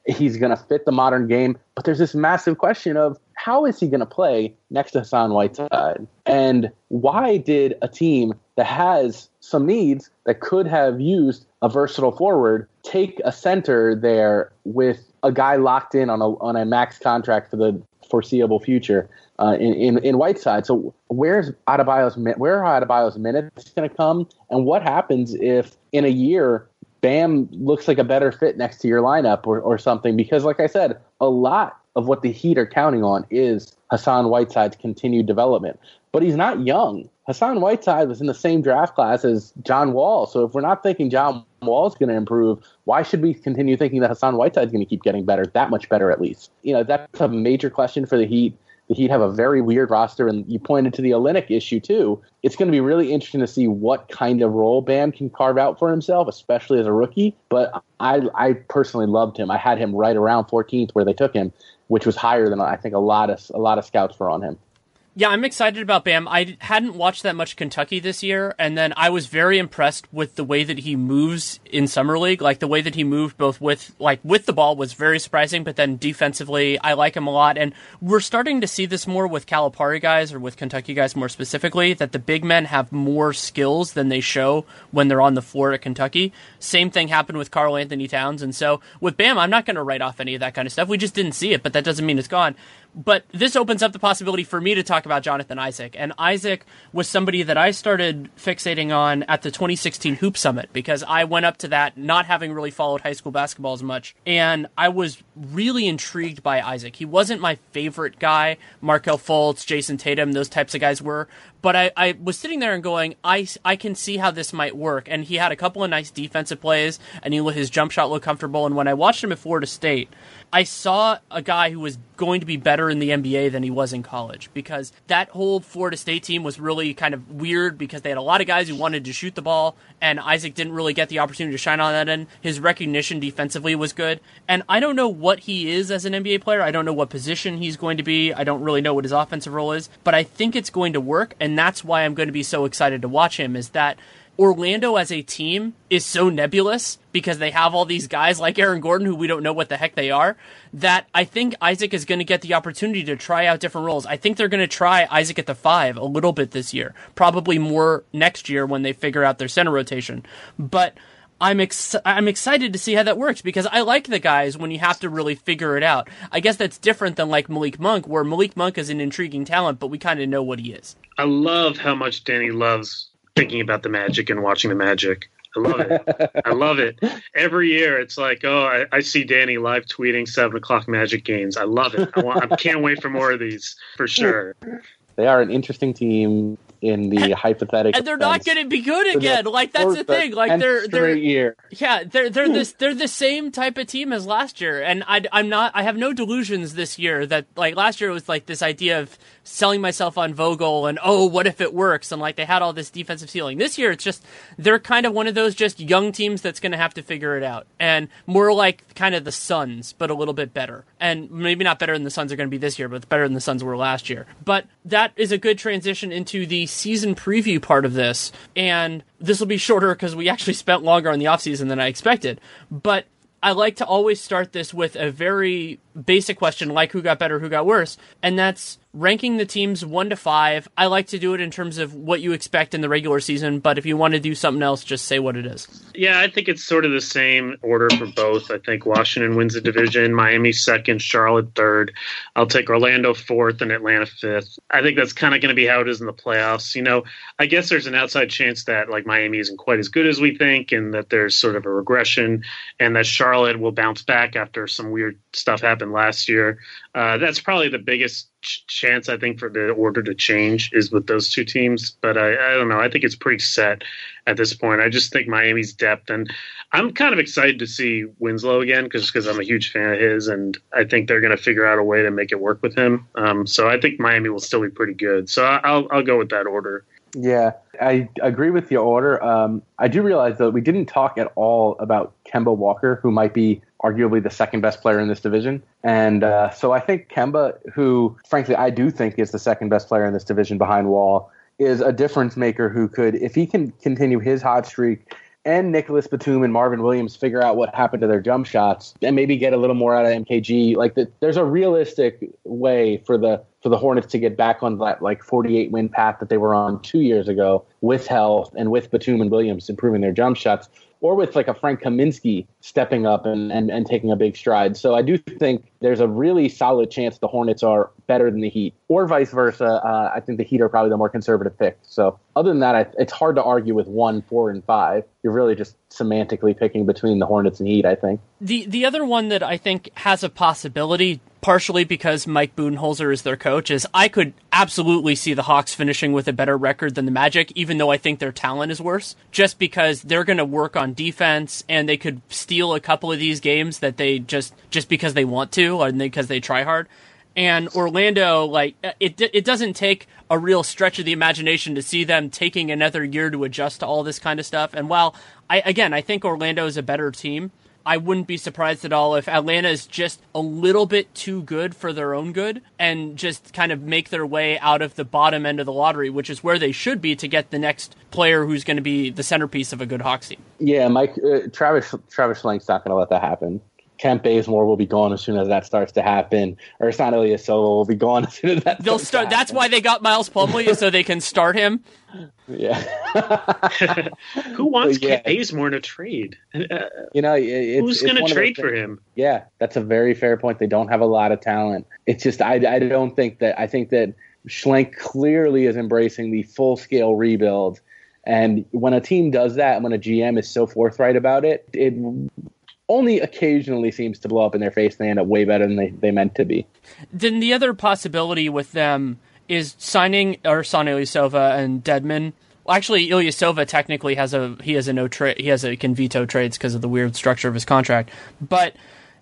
He's going to fit the modern game, but there's this massive question of how is he going to play next to Hassan Whiteside? And why did a team that has some needs that could have used a versatile forward take a center there with a guy locked in on a on a max contract for the foreseeable future uh, in, in in Whiteside? So where's Adebayo's where are Adebayo's minutes going to come? And what happens if in a year Bam looks like a better fit next to your lineup or, or something? Because like I said, a lot of what the Heat are counting on is Hassan Whiteside's continued development. But he's not young. Hassan Whiteside was in the same draft class as John Wall. So if we're not thinking John Wall is going to improve, why should we continue thinking that Hassan Whiteside is going to keep getting better, that much better at least? You know, that's a major question for the Heat. The Heat have a very weird roster, and you pointed to the Olynyk issue too. It's going to be really interesting to see what kind of role Bam can carve out for himself, especially as a rookie. But I, I personally loved him. I had him right around 14th where they took him, which was higher than I think a lot of a lot of scouts were on him. Yeah, I'm excited about Bam. I hadn't watched that much Kentucky this year, and then I was very impressed with the way that he moves in summer league. Like the way that he moved both with like with the ball was very surprising, but then defensively, I like him a lot. And we're starting to see this more with Calipari guys or with Kentucky guys more specifically that the big men have more skills than they show when they're on the floor at Kentucky. Same thing happened with Karl-Anthony Towns, and so with Bam, I'm not going to write off any of that kind of stuff. We just didn't see it, but that doesn't mean it's gone. But this opens up the possibility for me to talk about Jonathan Isaac. And Isaac was somebody that I started fixating on at the 2016 Hoop Summit because I went up to that not having really followed high school basketball as much. And I was really intrigued by Isaac. He wasn't my favorite guy. Markelle Fultz, Jayson Tatum, those types of guys were. But I, I was sitting there and going, I, I can see how this might work. And he had a couple of nice defensive plays, and he, his jump shot looked comfortable. And when I watched him at Florida State, I saw a guy who was going to be better in the NBA than he was in college because that whole Florida State team was really kind of weird because they had a lot of guys who wanted to shoot the ball, and Isaac didn't really get the opportunity to shine on that end. His recognition defensively was good, and I don't know what he is as an NBA player. I don't know what position he's going to be. I don't really know what his offensive role is, but I think it's going to work, and that's why I'm going to be so excited to watch him. Is that Orlando as a team is so nebulous because they have all these guys like Aaron Gordon who we don't know what the heck they are that I think Isaac is going to get the opportunity to try out different roles. I think they're going to try Isaac at the 5 a little bit this year. Probably more next year when they figure out their center rotation. But I'm ex- I'm excited to see how that works because I like the guys when you have to really figure it out. I guess that's different than like Malik Monk, where Malik Monk is an intriguing talent, but we kind of know what he is. I love how much Danny loves thinking about the Magic and watching the Magic. I love it. I love it. Every year, it's like, oh, I, I, see Danny live tweeting seven o'clock Magic games. I love it. I, want, I can't wait for more of these for sure. They are an interesting team in the hypothetical. And they're not going to be good again. Like that's the thing. Like they're they're year. yeah they're they're this they're the same type of team as last year. And I I'm not I have no delusions this year that like last year it was like this idea of selling myself on Vogel and oh what if it works and like they had all this defensive ceiling. This year it's just they're kind of one of those just young teams that's going to have to figure it out and more like kind of the Suns but a little bit better. And maybe not better than the Suns are going to be this year, but better than the Suns were last year. But that is a good transition into the season preview part of this. And this will be shorter because we actually spent longer on the offseason than I expected. But I like to always start this with a very basic question like who got better, who got worse. And that's ranking the teams one to five. I like to do it in terms of what you expect in the regular season, but if you want to do something else, just say what it is. Yeah, I think it's sort of the same order for both. I think Washington wins the division, Miami second, Charlotte third. I'll take Orlando fourth and Atlanta fifth. I think that's kind of going to be how it is in the playoffs. You know, I guess there's an outside chance that like Miami isn't quite as good as we think and that there's sort of a regression and that Charlotte will bounce back after some weird stuff happened last year. Uh, that's probably the biggest ch- chance I think for the order to change is with those two teams. But I, I don't know. I think it's pretty set at this point. I just think Miami's depth, and I'm kind of excited to see Winslow again because because I'm a huge fan of his, and I think they're going to figure out a way to make it work with him. Um, so I think Miami will still be pretty good. So I'll I'll go with that order. Yeah, I agree with your order. Um, I do realize though we didn't talk at all about Kemba Walker, who might be arguably the second best player in this division. And uh, so I think Kemba, who frankly I do think is the second best player in this division behind Wall, is a difference maker who could, if he can continue his hot streak and Nicolas Batum and Marvin Williams figure out what happened to their jump shots and maybe get a little more out of MKG. Like the, there's a realistic way for the for the Hornets to get back on that like 48 win path that they were on two years ago with health and with Batum and Williams improving their jump shots or with like a Frank Kaminsky stepping up and, and, and taking a big stride. So I do think there's a really solid chance the Hornets are better than the Heat, or vice versa. Uh, I think the Heat are probably the more conservative pick. So other than that, it's hard to argue with one, four, and five. You're really just semantically picking between the Hornets and Heat. I think the the other one that I think has a possibility partially because Mike Budenholzer is their coach, is I could absolutely see the Hawks finishing with a better record than the Magic, even though I think their talent is worse, just because they're going to work on defense and they could steal a couple of these games that they just, just because they want to and because they try hard. And Orlando, like, it, it doesn't take a real stretch of the imagination to see them taking another year to adjust to all this kind of stuff. And while I, again, I think Orlando is a better team, I wouldn't be surprised at all if Atlanta is just a little bit too good for their own good and just kind of make their way out of the bottom end of the lottery, which is where they should be to get the next player who's going to be the centerpiece of a good Hawks team. Yeah, Mike uh, Travis Travis Schlenk's not going to let that happen. Kent Bazemore will be gone as soon as that starts to happen. Ersan Ilyasova will be gone *laughs* as soon as that. They'll start. That's why they got Miles Plumlee so they can start him. Yeah. *laughs* Who wants But yeah. Kent Bazemore in a trade? Uh, you know, it, it's, who's going to trade for him? Yeah, that's a very fair point. They don't have a lot of talent. It's just I, I don't think that I think that Schlenk clearly is embracing the full scale rebuild. And when a team does that, and when a GM is so forthright about it, it only occasionally seems to blow up in their face. And they end up way better than they, they meant to be. Then the other possibility with them is signing Ersan Ilyasova and Dedmon. Well, actually, Ilyasova technically has a he has a no trade he has a can veto trades because of the weird structure of his contract. But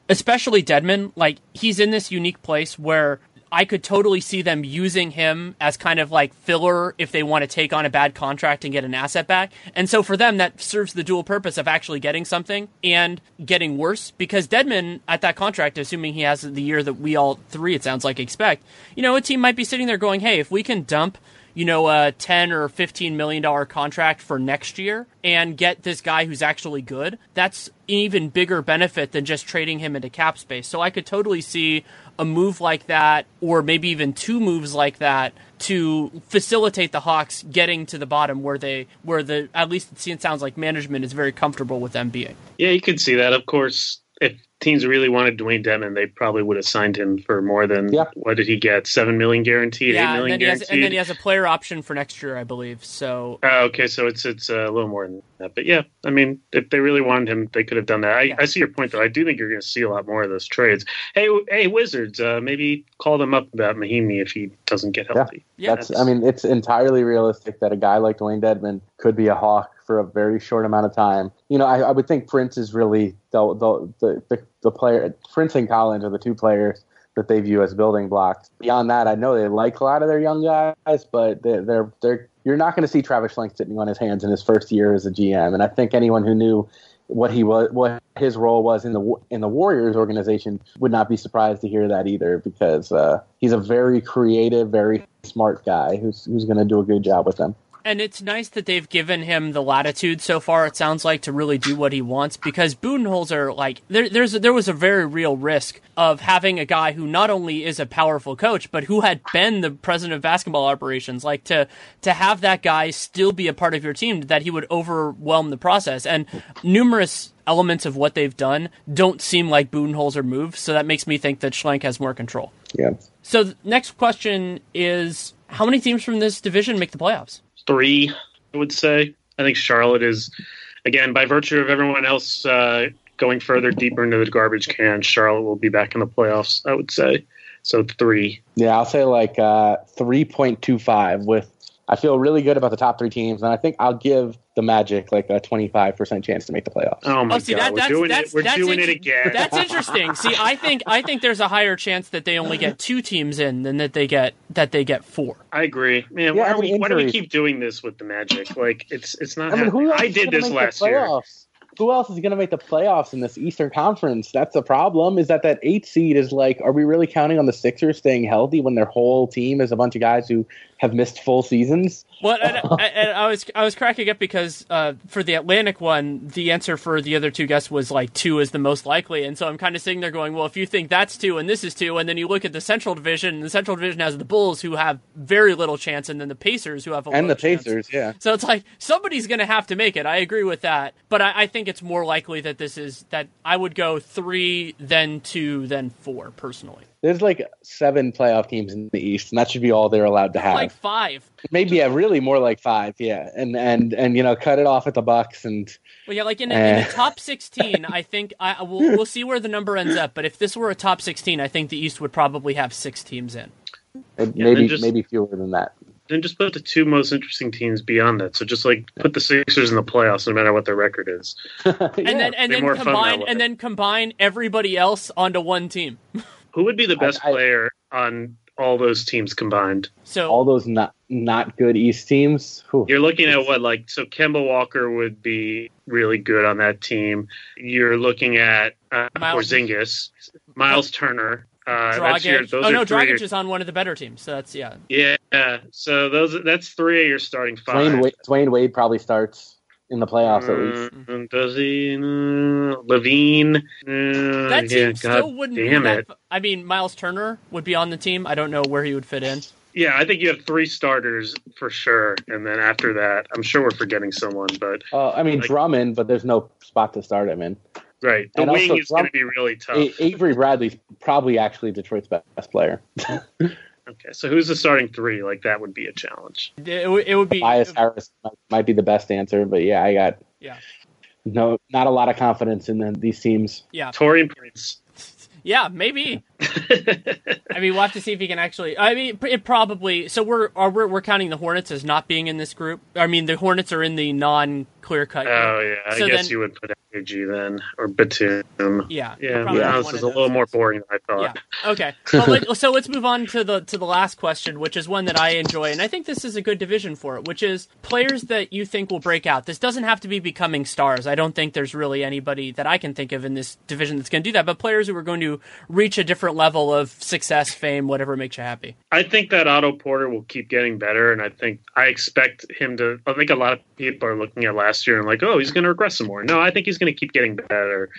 especially Deadman, like he's in this unique place where I could totally see them using him as kind of like filler if they want to take on a bad contract and get an asset back. And so for them, that serves the dual purpose of actually getting something and getting worse because Dedmon at that contract, assuming he has the year that we all three, it sounds like, expect, you know, a team might be sitting there going, hey, if we can dump you know, a 10 or 15 million dollar contract for next year and get this guy who's actually good, that's an even bigger benefit than just trading him into cap space. So I could totally see a move like that or maybe even two moves like that to facilitate the Hawks getting to the bottom where they where the at least it seems- sounds like management is very comfortable with them being. Yeah, you could see that. Of course, if teams really wanted Dwayne Dedmon, they probably would have signed him for more than Yeah. what did he get? Seven million guaranteed, yeah, eight and million then, he has, guaranteed. and then he has a player option for next year, I believe. So Oh, okay, so it's it's uh, a little more than that, but yeah, I mean, if they really wanted him, they could have done that. I, Yeah. I see your point, though. I do think you're going to see a lot more of those trades. Hey, hey, Wizards, uh, maybe call them up about Mahimi if he doesn't get healthy. Yeah. That's I mean, it's entirely realistic that a guy like Dwayne Dedmon could be a Hawk for a very short amount of time. You know, I, I would think Prince is really the the, the the the player. Prince and Collins are the two players that they view as building blocks. Beyond that, I know they like a lot of their young guys, but they're they're, they're you're not going to see Travis Schlenk sitting on his hands in his first year as a GM. And I think anyone who knew what he was, what his role was in the in the Warriors organization, would not be surprised to hear that either, because uh, he's a very creative, very smart guy who's who's going to do a good job with them. And it's nice that they've given him the latitude so far. It sounds like to really do what he wants because Budenholzer, like there, there's there was a very real risk of having a guy who not only is a powerful coach but who had been the president of basketball operations. Like to to have that guy still be a part of your team, that he would overwhelm the process. And numerous elements of what they've done don't seem like Budenholzer moves. So that makes me think that Schlenk has more control. Yeah. So the next question is: How many teams from this division make the playoffs? Three, I would say. I think Charlotte is, again, by virtue of everyone else uh, going further deeper into the garbage can, Charlotte will be back in the playoffs. I would say. So three. Yeah, I'll say like uh, 3.25 with I feel really good about the top three teams, and I think I'll give the Magic like a 25% chance to make the playoffs. Oh my Oh, see god, that, we're doing that's it. We're that's doing it again. That's interesting. See, I think I think there's a higher chance that they only get two teams in than that they get that they get four. I agree. Man, Yeah, why, are we, why do we keep doing this with the Magic? Like, it's it's not. I mean, who else I did this last the year. Who else is going to make the playoffs in this Eastern Conference? That's the problem. Is that that eight seed is like, are we really counting on the Sixers staying healthy when their whole team is a bunch of guys who have missed full seasons? Well, *laughs* and, and I was I was cracking up because uh, for the Atlantic one, the answer for the other two guests was like two is the most likely, and so I'm kind of sitting there going, well, if you think that's two and this is two, and then you look at the Central Division, and the Central Division has the Bulls who have very little chance, and then the Pacers who have a And the chance. Pacers, yeah. So it's like somebody's going to have to make it. I agree with that, but I, I think it's more likely that this is that I would go three, then two, then four personally, There's like seven playoff teams in the East, and that should be all they're allowed to have. like five. Maybe yeah, really more like five, yeah. And and and you know, cut it off at the Bucks and Well, yeah, like in, a, in Eh. the top 16, I think I we'll, we'll see where the number ends up. But if this were a top 16, I think the East would probably have six teams in. and Yeah, maybe just- maybe fewer than that. Then just put the two most interesting teams beyond that. So just like put the Sixers in the playoffs, no matter what their record is. *laughs* And then and be then combine and then combine everybody else onto one team. *laughs* Who would be the best I- player on all those teams combined? So all those not not good East teams. whew. You're looking at what like so Kemba Walker would be really good on that team. You're looking at uh, Miles- Porzingis, Miles Turner. Uh, that's your, those Oh are no, three. Dragic is on one of the better teams. So that's yeah. Yeah, so those that's three of your starting five. Dwyane Wade, Dwyane Wade probably starts in the playoffs at least. Mm, does he? Uh, LaVine. Uh, That team yeah, still God wouldn't damn be it. that. I mean, Miles Turner would be on the team. I don't know where he would fit in. Yeah, I think you have three starters for sure, and then after that, I'm sure we're forgetting someone, but Uh, I mean Like- Drummond, but there's no spot to start him in. right, the And wing also is going to be really tough. A- Avery Bradley's probably actually Detroit's best player. *laughs* Okay, so who's the starting three? Like that would be a challenge. It, would- it would be Bias Harris might, might be the best answer, but yeah, I got Yeah. no not a lot of confidence in the, these teams. Yeah, Taurean Prince. yeah, maybe. *laughs* I mean, we'll have to see if he can actually. I mean, it probably. So we're are we're, we're counting the Hornets as not being in this group. I mean, the Hornets are in the non-clear cut. Oh yeah, I So guess then- you would put AG then or Batum. Yeah, Yeah, yeah, this is a little more boring than I Yeah. thought. Okay. Let, so let's move on to the to the last question, which is one that I enjoy, and I think this is a good division for it, which is players that you think will break out. This doesn't have to be becoming stars. I don't think there's really anybody that I can think of in this division that's going to do that. But players who are going to reach a different level of success, fame, whatever makes you happy. I think that Otto Porter will keep getting better, and I think I expect him to. I think a lot of people are looking at last year and like, oh, he's going to regress some more. No, I think he's going to keep getting better.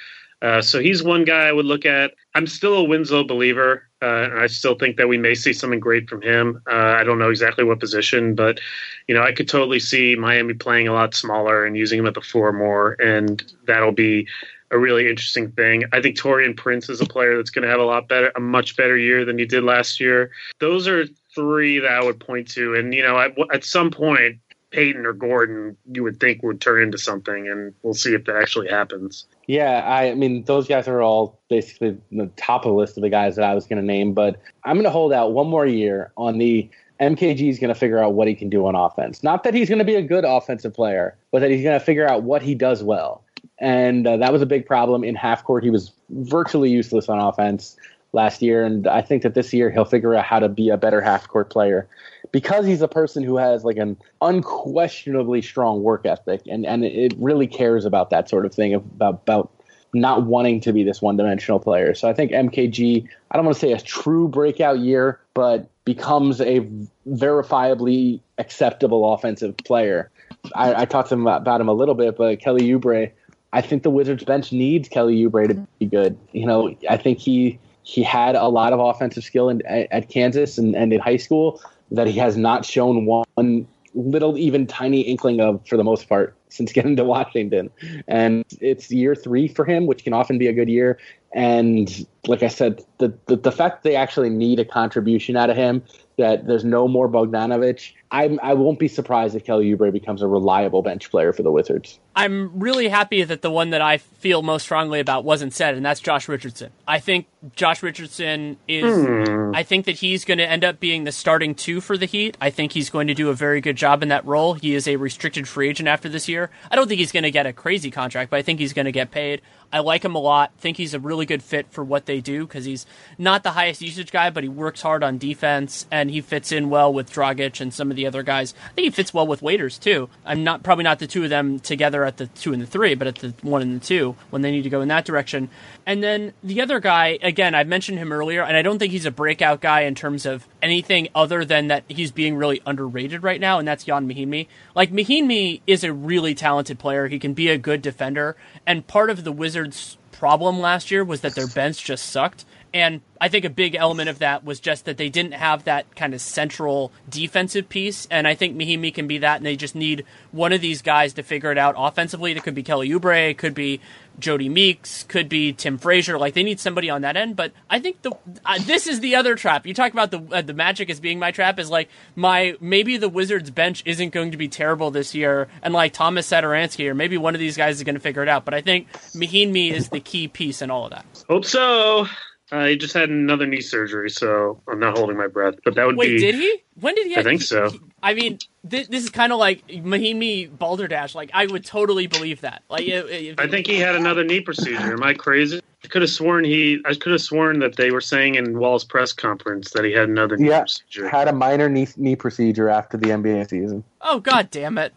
Uh, so he's one guy I would look at. I'm still a Winslow believer, uh, and I still think that we may see something great from him. Uh, I don't know exactly what position, but you know, I could totally see Miami playing a lot smaller and using him at the four more, and that'll be a really interesting thing. I think Taurean Prince is a player that's going to have a lot better, a much better year than he did last year. Those are three that I would point to, and you know, at, at some point. Payton or Gordon, you would think would turn into something, and we'll see if that actually happens. Yeah, I, I mean those guys are all basically the top of the list of the guys that I was going to name, but I'm going to hold out one more year on the MKG is going to figure out what he can do on offense. Not that he's going to be a good offensive player, but that he's going to figure out what he does well. And uh, that was a big problem in half court. He was virtually useless on offense last year, and I think that this year he'll figure out how to be a better half court player because he's a person who has like an unquestionably strong work ethic and and it really cares about that sort of thing about about not wanting to be this one-dimensional player. So I think MKG, I don't want to say a true breakout year, but becomes a verifiably acceptable offensive player. I, I talked to him about, about him a little bit, but Kelly Oubre, I think the Wizards bench needs Kelly Oubre to be good. You know, I think he he had a lot of offensive skill in, at, at Kansas and, and in high school that he has not shown one little even tiny inkling of for the most part since *laughs* getting to Washington. And it's year three for him, which can often be a good year. And like I said, the, the, the fact that they actually need a contribution out of him, that there's no more Bogdanovic, I'm, I won't be surprised if Kelly Oubre becomes a reliable bench player for the Wizards. I'm really happy that the one that I feel most strongly about wasn't said, and that's Josh Richardson. I think Josh Richardson is. Hmm. I think that he's going to end up being the starting two for the Heat. I think he's going to do a very good job in that role. He is a restricted free agent after this year. I don't think he's going to get a crazy contract, but I think he's going to get paid. I like him a lot. Think he's a really good fit for what they do because he's not the highest usage guy, but he works hard on defense and he fits in well with Dragic and some of the other guys. I think he fits well with Waiters too. I'm not probably not the two of them together at the two and the three, but at the one and the two when they need to go in that direction. And then the other guy, again, I mentioned him earlier, and I don't think he's a breakout guy in terms of anything other than that he's being really underrated right now, and that's Jan Mahinmi. Like Mahinmi is a really talented player. He can be a good defender, and part of the Wizards' problem last year was that their bench just sucked. And I think a big element of that was just that they didn't have that kind of central defensive piece. And I think Mahinmi can be that. And they just need one of these guys to figure it out offensively. It could be Kelly Oubre, it could be Jody Meeks, could be Tim Frazier. Like they need somebody on that end. But I think the uh, this is the other trap. You talk about the uh, the Magic as being my trap is like my maybe the Wizards bench isn't going to be terrible this year, and like Tomas Satoransky or maybe one of these guys is going to figure it out. But I think Mahinmi is the key piece in all of that. Hope so. Uh, he just had another knee surgery, so I'm not holding my breath. But that would Wait, be. Wait, did he? When did he? I think so. he- I mean, this, this is kind of like Mahinmi Balderdash. Like, I would totally believe that. Like, if, if- I think he had another knee procedure. Am I crazy? I could have sworn he. I could have sworn that they were saying in Wall's press conference that he had another knee Yeah, procedure. had a minor knee, knee procedure after the NBA season. Oh God damn it!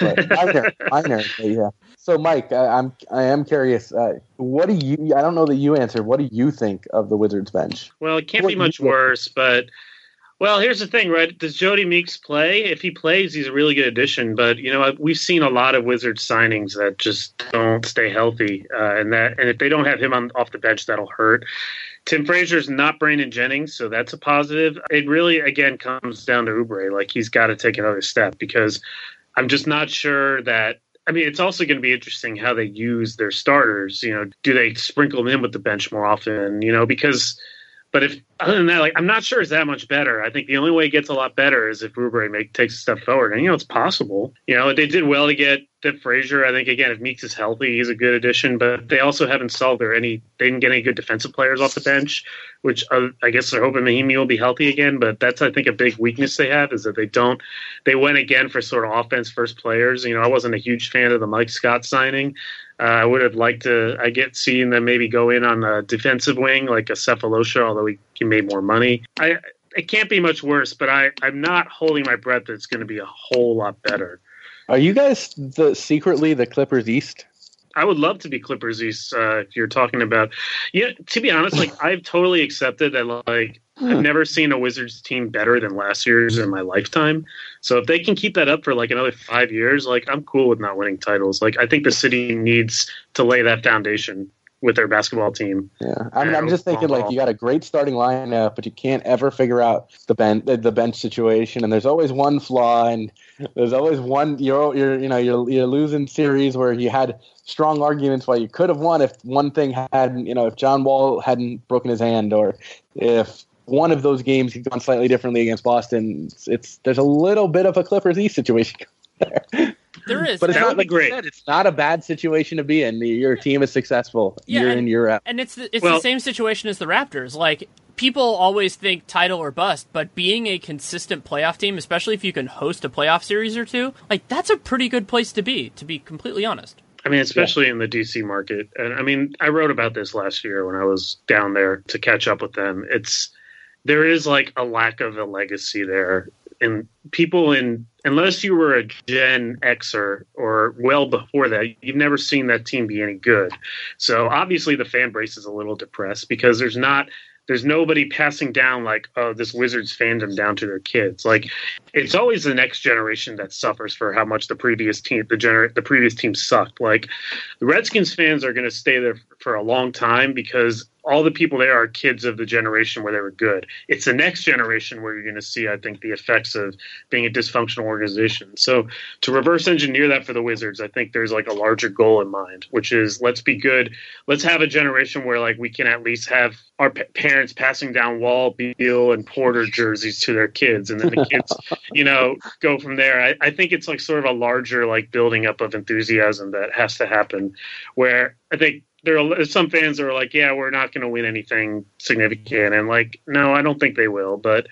But minor, *laughs* minor, but yeah. So, Mike, I, I'm I am curious. Uh, what do you? I don't know that you answered. What do you think of the Wizards bench? Well, it can't What be much worse, but Well, here's the thing, right? Does Jody Meeks play? If he plays, he's a really good addition. But you know, we've seen a lot of Wizards signings that just don't stay healthy, uh, and that and if they don't have him on off the bench, that'll hurt. Tim Frazier's not Brandon Jennings, so that's a positive. It really, again, comes down to Oubre. Like he's got to take another step because I'm just not sure that. I mean, it's also going to be interesting how they use their starters. You know, do they sprinkle them in with the bench more often? You know, because but if other than that, like I'm not sure it's that much better. I think the only way it gets a lot better is if Oubre make takes a step forward, and you know it's possible. You know they did well to get Fit Frazier. I think again, if Meeks is healthy, he's a good addition. But they also haven't solved their any. They didn't get any good defensive players off the bench, which uh, I guess they're hoping Mahinmi will be healthy again. But that's I think a big weakness they have is that they don't. They went again for sort of offense first players. You know, I wasn't a huge fan of the Mike Scott signing. Uh, I would have liked to. I get seeing them maybe go in on the defensive wing like a Sefolosha, although he, he made more money. I it can't be much worse, but I I'm not holding my breath that it's going to be a whole lot better. Are you guys the secretly the Clippers East? I would love to be Clippers East. Uh, if you're talking about, yeah. To be honest, like *laughs* I've totally accepted that. Like I've never seen a Wizards team better than last year's in my lifetime. So if they can keep that up for like another five years, like I'm cool with not winning titles. Like I think the city needs to lay that foundation with their basketball team. Yeah, I mean, I'm just thinking like you got a great starting lineup, but you can't ever figure out the bench the bench situation, and there's always one flaw, and there's always one you're you're you know you're you're losing series where you had strong arguments why you could have won if one thing hadn't you know if John Wall hadn't broken his hand or if one of those games had gone slightly differently against Boston. It's, it's there's a little bit of a Clippers East situation *laughs* there. There is, but it's not like great. said, it's not a bad situation to be in. Your team is successful Yeah, year and- in year out. and it's the, it's Well- the same situation as the Raptors. Like people always think title or bust, but being a consistent playoff team, especially if you can host a playoff series or two, like that's a pretty good place to be. To be completely honest. I mean, especially in the DC market. And I mean, I wrote about this last year when I was down there to catch up with them. It's there is like a lack of a legacy there. And people in unless you were a Gen Xer or well before that, you've never seen that team be any good. So obviously the fan base is a little depressed because there's not there's nobody passing down like oh this Wizards fandom down to their kids. Like it's always the next generation that suffers for how much the previous team the gener- the previous team sucked. Like the Redskins fans are going to stay there for a long time because all the people there are kids of the generation where they were good. It's the next generation where you're going to see, I think, the effects of being a dysfunctional organization. So to reverse engineer that for the Wizards, I think there's like a larger goal in mind, which is let's be good. Let's have a generation where like we can at least have our pa- parents passing down Wall, Beal, and Porter jerseys to their kids, and then the kids, *laughs* you know, go from there. I, I think it's like sort of a larger like building up of enthusiasm that has to happen, where I think there are some fans that are like, yeah, we're not going to win anything significant, and like, no, I don't think they will, but.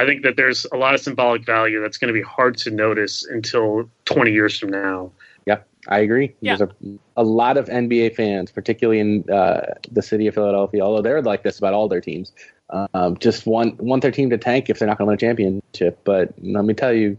I think that there's a lot of symbolic value that's going to be hard to notice until 20 years from now. Yeah, I agree. Yeah. There's a, a lot of NBA fans, particularly in uh, the city of Philadelphia, although they're like this about all their teams. Um, just want want their team to tank if they're not going to win a championship. But let me tell you,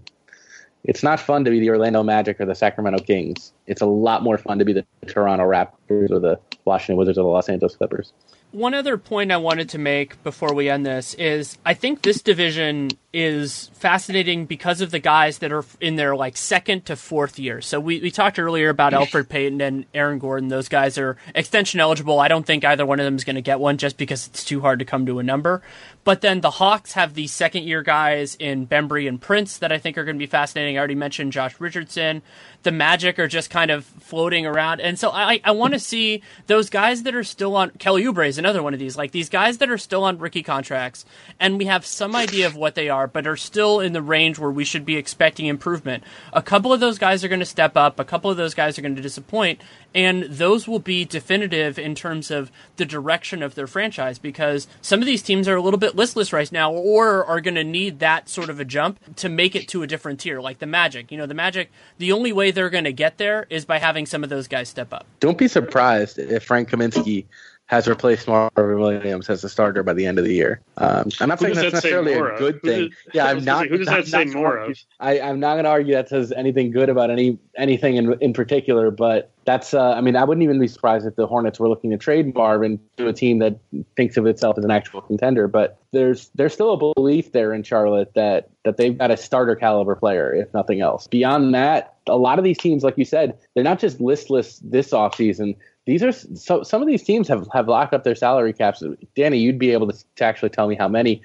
it's not fun to be the Orlando Magic or the Sacramento Kings. It's a lot more fun to be the Toronto Raptors or the Washington Wizards or the Los Angeles Clippers. One other point I wanted to make before we end this is I think this division is fascinating because of the guys that are in their like second to fourth year. So we, we talked earlier about Elfrid *laughs* Payton and Aaron Gordon. Those guys are extension eligible. I don't think either one of them is going to get one just because it's too hard to come to a number. But then the Hawks have the second year guys in Bembry and Prince that I think are going to be fascinating. I already mentioned Josh Richardson. The Magic are just kind of floating around. And so I, I want to mm-hmm. see those guys that are still on. Kelly Oubre is another one of these. Like these guys that are still on rookie contracts, and we have some idea of what they are, but are still in the range where we should be expecting improvement. A couple of those guys are going to step up. A couple of those guys are going to disappoint. And those will be definitive in terms of the direction of their franchise because some of these teams are a little bit listless right now or are going to need that sort of a jump to make it to a different tier, like the Magic. You know, the Magic, the only way they're going to get there is by having some of those guys step up. Don't be surprised if Frank Kaminsky has replaced Marvin Williams as a starter by the end of the year. Um, I'm not Who saying that's that necessarily a good thing. does- *laughs* yeah, I'm not. who does I'm that say not more argue- of? I, I'm not going to argue that says anything good about any anything in in particular, but that's. Uh, I mean, I wouldn't even be surprised if the Hornets were looking to trade Marvin to a team that thinks of itself as an actual contender. But there's there's still a belief there in Charlotte that that they've got a starter caliber player, if nothing else. Beyond that, a lot of these teams, like you said, they're not just listless this offseason. These are so some of these teams have, have locked up their salary caps. Danny, you'd be able to, to actually tell me how many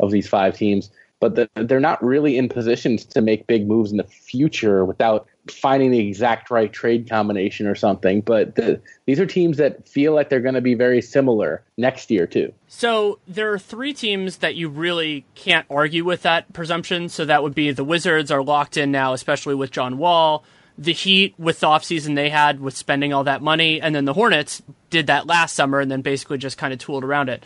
of these five teams, but the, they're not really in positions to make big moves in the future without finding the exact right trade combination or something. But the, these are teams that feel like they're going to be very similar next year too. So there are three teams that you really can't argue with that presumption. So that would be the Wizards are locked in now, especially with John Wall. The Heat with the offseason they had with spending all that money, and then the Hornets did that last summer and then basically just kind of tooled around it.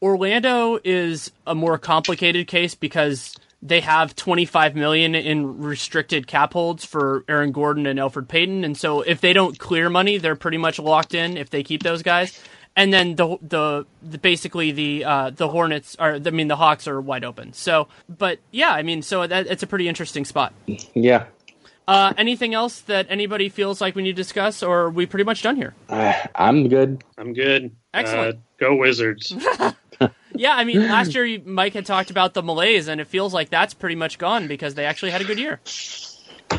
Orlando is a more complicated case because they have 25 million in restricted cap holds for Aaron Gordon and Elfrid Payton, and so if they don't clear money, they're pretty much locked in if they keep those guys. And then the the, the basically the uh, the Hornets are I mean the Hawks are wide open. So, but yeah, I mean so that it's a pretty interesting spot. Yeah. Uh, anything else that anybody feels like we need to discuss, or are we pretty much done here? Uh, I'm good. I'm good. Excellent. Uh, go Wizards. *laughs* *laughs* Yeah, I mean, last year Mike had talked about the malaise, and it feels like that's pretty much gone because they actually had a good year.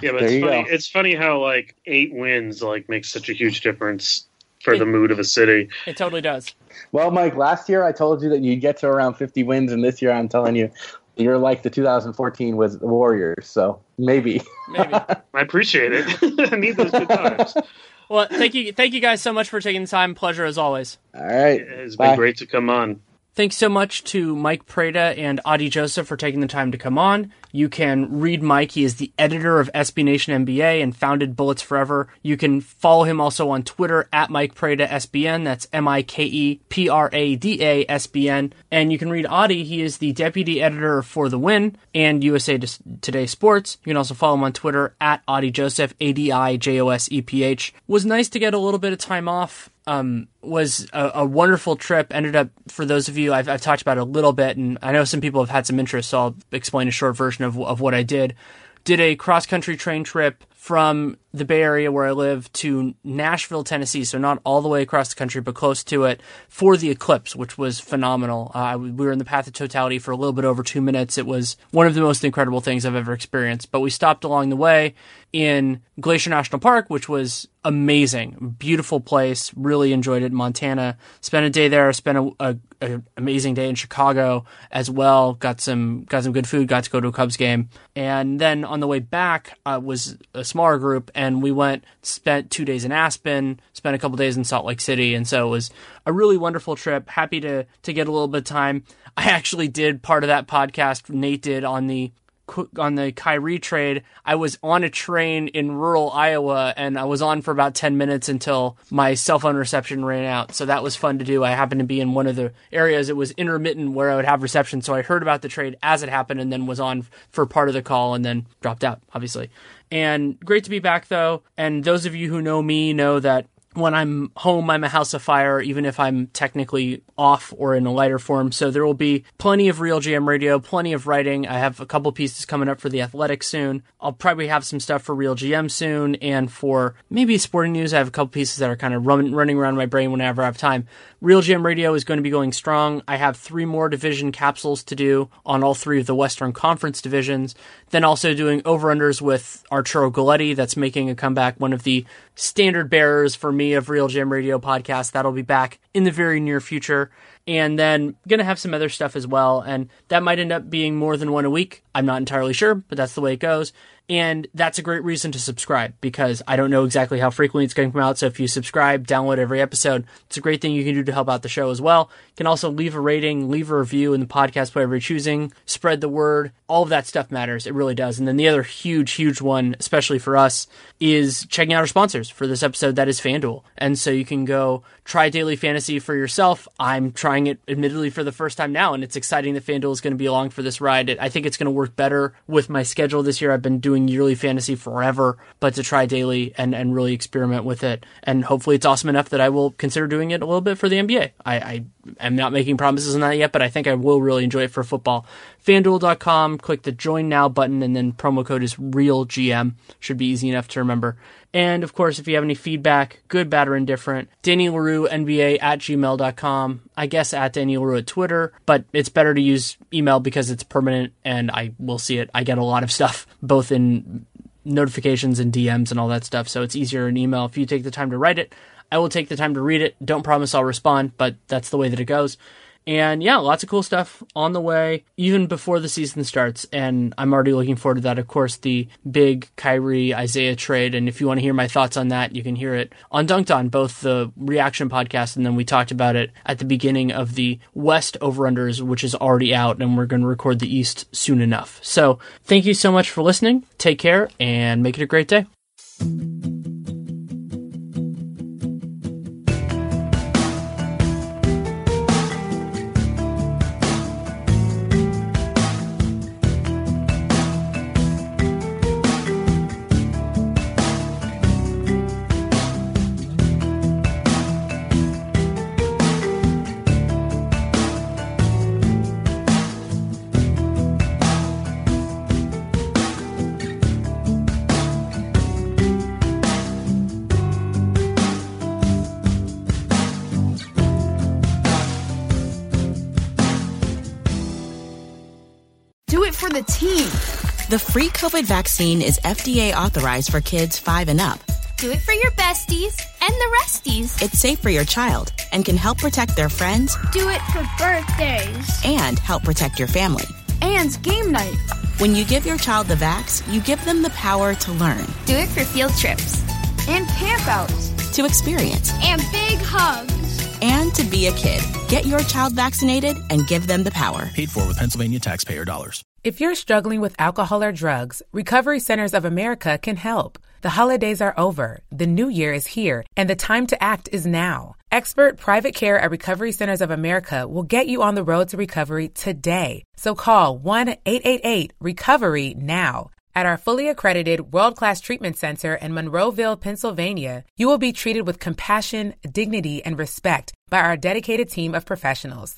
Yeah, but There it's funny. go. It's funny how like eight wins like makes such a huge difference for the mood of a city. It totally does. Well, Mike, last year I told you that you'd get to around 50 wins, and this year I'm telling you you're like the 2014 was the Warriors. So maybe. Maybe. *laughs* I appreciate it. I *laughs* need those good times. well, thank you, thank you guys so much for taking the time. Pleasure as always. All right. It's been great to come on. Thanks so much to Mike Prada and Adi Joseph for taking the time to come on. You can read Mike. He is the editor of SB Nation NBA and founded Bullets Forever. You can follow him also on Twitter at Mike Prada SBN. That's M I K E P R A D A S B N. And you can read Adi. He is the deputy editor for The Win and USA Today Sports. You can also follow him on Twitter at Adi Joseph, A D I J O S E P H. Was nice to get a little bit of time off um, was a, a wonderful trip. Ended up, for those of you, I've, I've talked about it a little bit, and I know some people have had some interest, so I'll explain a short version of, of what I did. Did a cross country train trip from the Bay Area where I live to Nashville, Tennessee. So not all the way across the country, but close to it for the eclipse, which was phenomenal. Uh, we were in the path of totality for a little bit over two minutes. It was one of the most incredible things I've ever experienced. But we stopped along the way in Glacier National Park, which was amazing, beautiful place. Really enjoyed it. Montana. Spent a day there. Spent a, a, a amazing day in Chicago as well. Got some got some good food. Got to go to a Cubs game, and then on the way back uh, was a smaller group, and we went spent two days in Aspen, spent a couple days in Salt Lake City, and so it was a really wonderful trip. Happy to to get a little bit of time. I actually did part of that podcast Nate did on the on the Kyrie trade, I was on a train in rural Iowa and I was on for about 10 minutes until my cell phone reception ran out. So that was fun to do. I happened to be in one of the areas it was intermittent where I would have reception. So I heard about the trade as it happened and then was on for part of the call and then dropped out, obviously. And great to be back though. And those of you who know me know that when I'm home, I'm a house of fire, even if I'm technically off or in a lighter form. So there will be plenty of RealGM Radio, plenty of writing. I have a couple pieces coming up for the Athletic soon. I'll probably have some stuff for real GM soon, and for maybe sporting news, I have a couple pieces that are kind of run, running around my brain whenever I have time. RealGM Radio is going to be going strong. I have three more division capsules to do on all three of the Western Conference divisions. Then also doing over unders with Arturo Galletti, that's making a comeback, one of the standard bearers for me of RealGM Radio podcast. That'll be back in the very near future. And then gonna have some other stuff as well. And that might end up being more than one a week. I'm not entirely sure, but that's the way it goes. And that's a great reason to subscribe because I don't know exactly how frequently it's going to come out. So if you subscribe, download every episode, it's a great thing you can do to help out the show as well. You can also leave a rating, leave a review in the podcast player you're choosing, spread the word. All of that stuff matters. It really does. And then the other huge, huge one, especially for us, is checking out our sponsors for this episode. That is FanDuel. And so you can go try daily fantasy for yourself. I'm trying it admittedly for the first time now, and it's exciting that FanDuel is going to be along for this ride. I think it's going to work better with my schedule this year. I've been doing doing yearly fantasy forever, but to try daily and, and really experiment with it. And hopefully it's awesome enough that I will consider doing it a little bit for the NBA. I, I am not making promises on that yet, but I think I will really enjoy it for football. FanDuel.com, click the join now button, and then promo code is REALGM. Should be easy enough to remember. And of course, if you have any feedback, good, bad, or indifferent, Danny Leroux, NBA at gmail.com. I guess at Danny Leroux at Twitter, but it's better to use email because it's permanent and I will see it. I get a lot of stuff, both in notifications and DMs and all that stuff. So it's easier in email if you take the time to write it. I will take the time to read it. Don't promise I'll respond, but that's the way that it goes. And yeah, lots of cool stuff on the way, even before the season starts. And I'm already looking forward to that. Of course, the big Kyrie Isaiah trade. And if you want to hear my thoughts on that, you can hear it on Dunked On, both the reaction podcast and then we talked about it at the beginning of the West Overrunders, which is already out. And we're going to record the East soon enough. So thank you so much for listening. Take care and make it a great day. COVID vaccine is FDA authorized for kids 5 and up. Do it for your besties and the resties. It's safe for your child and can help protect their friends. Do it for birthdays. And help protect your family. And game night. When you give your child the vax, you give them the power to learn. Do it for field trips. And campouts. To experience. And big hugs. And to be a kid. Get your child vaccinated and give them the power. Paid for with Pennsylvania taxpayer dollars. If you're struggling with alcohol or drugs, Recovery Centers of America can help. The holidays are over, the new year is here, and the time to act is now. Expert private care at Recovery Centers of America will get you on the road to recovery today. So call 1 888 Recovery now. At our fully accredited world class treatment center in Monroeville, Pennsylvania, you will be treated with compassion, dignity, and respect by our dedicated team of professionals.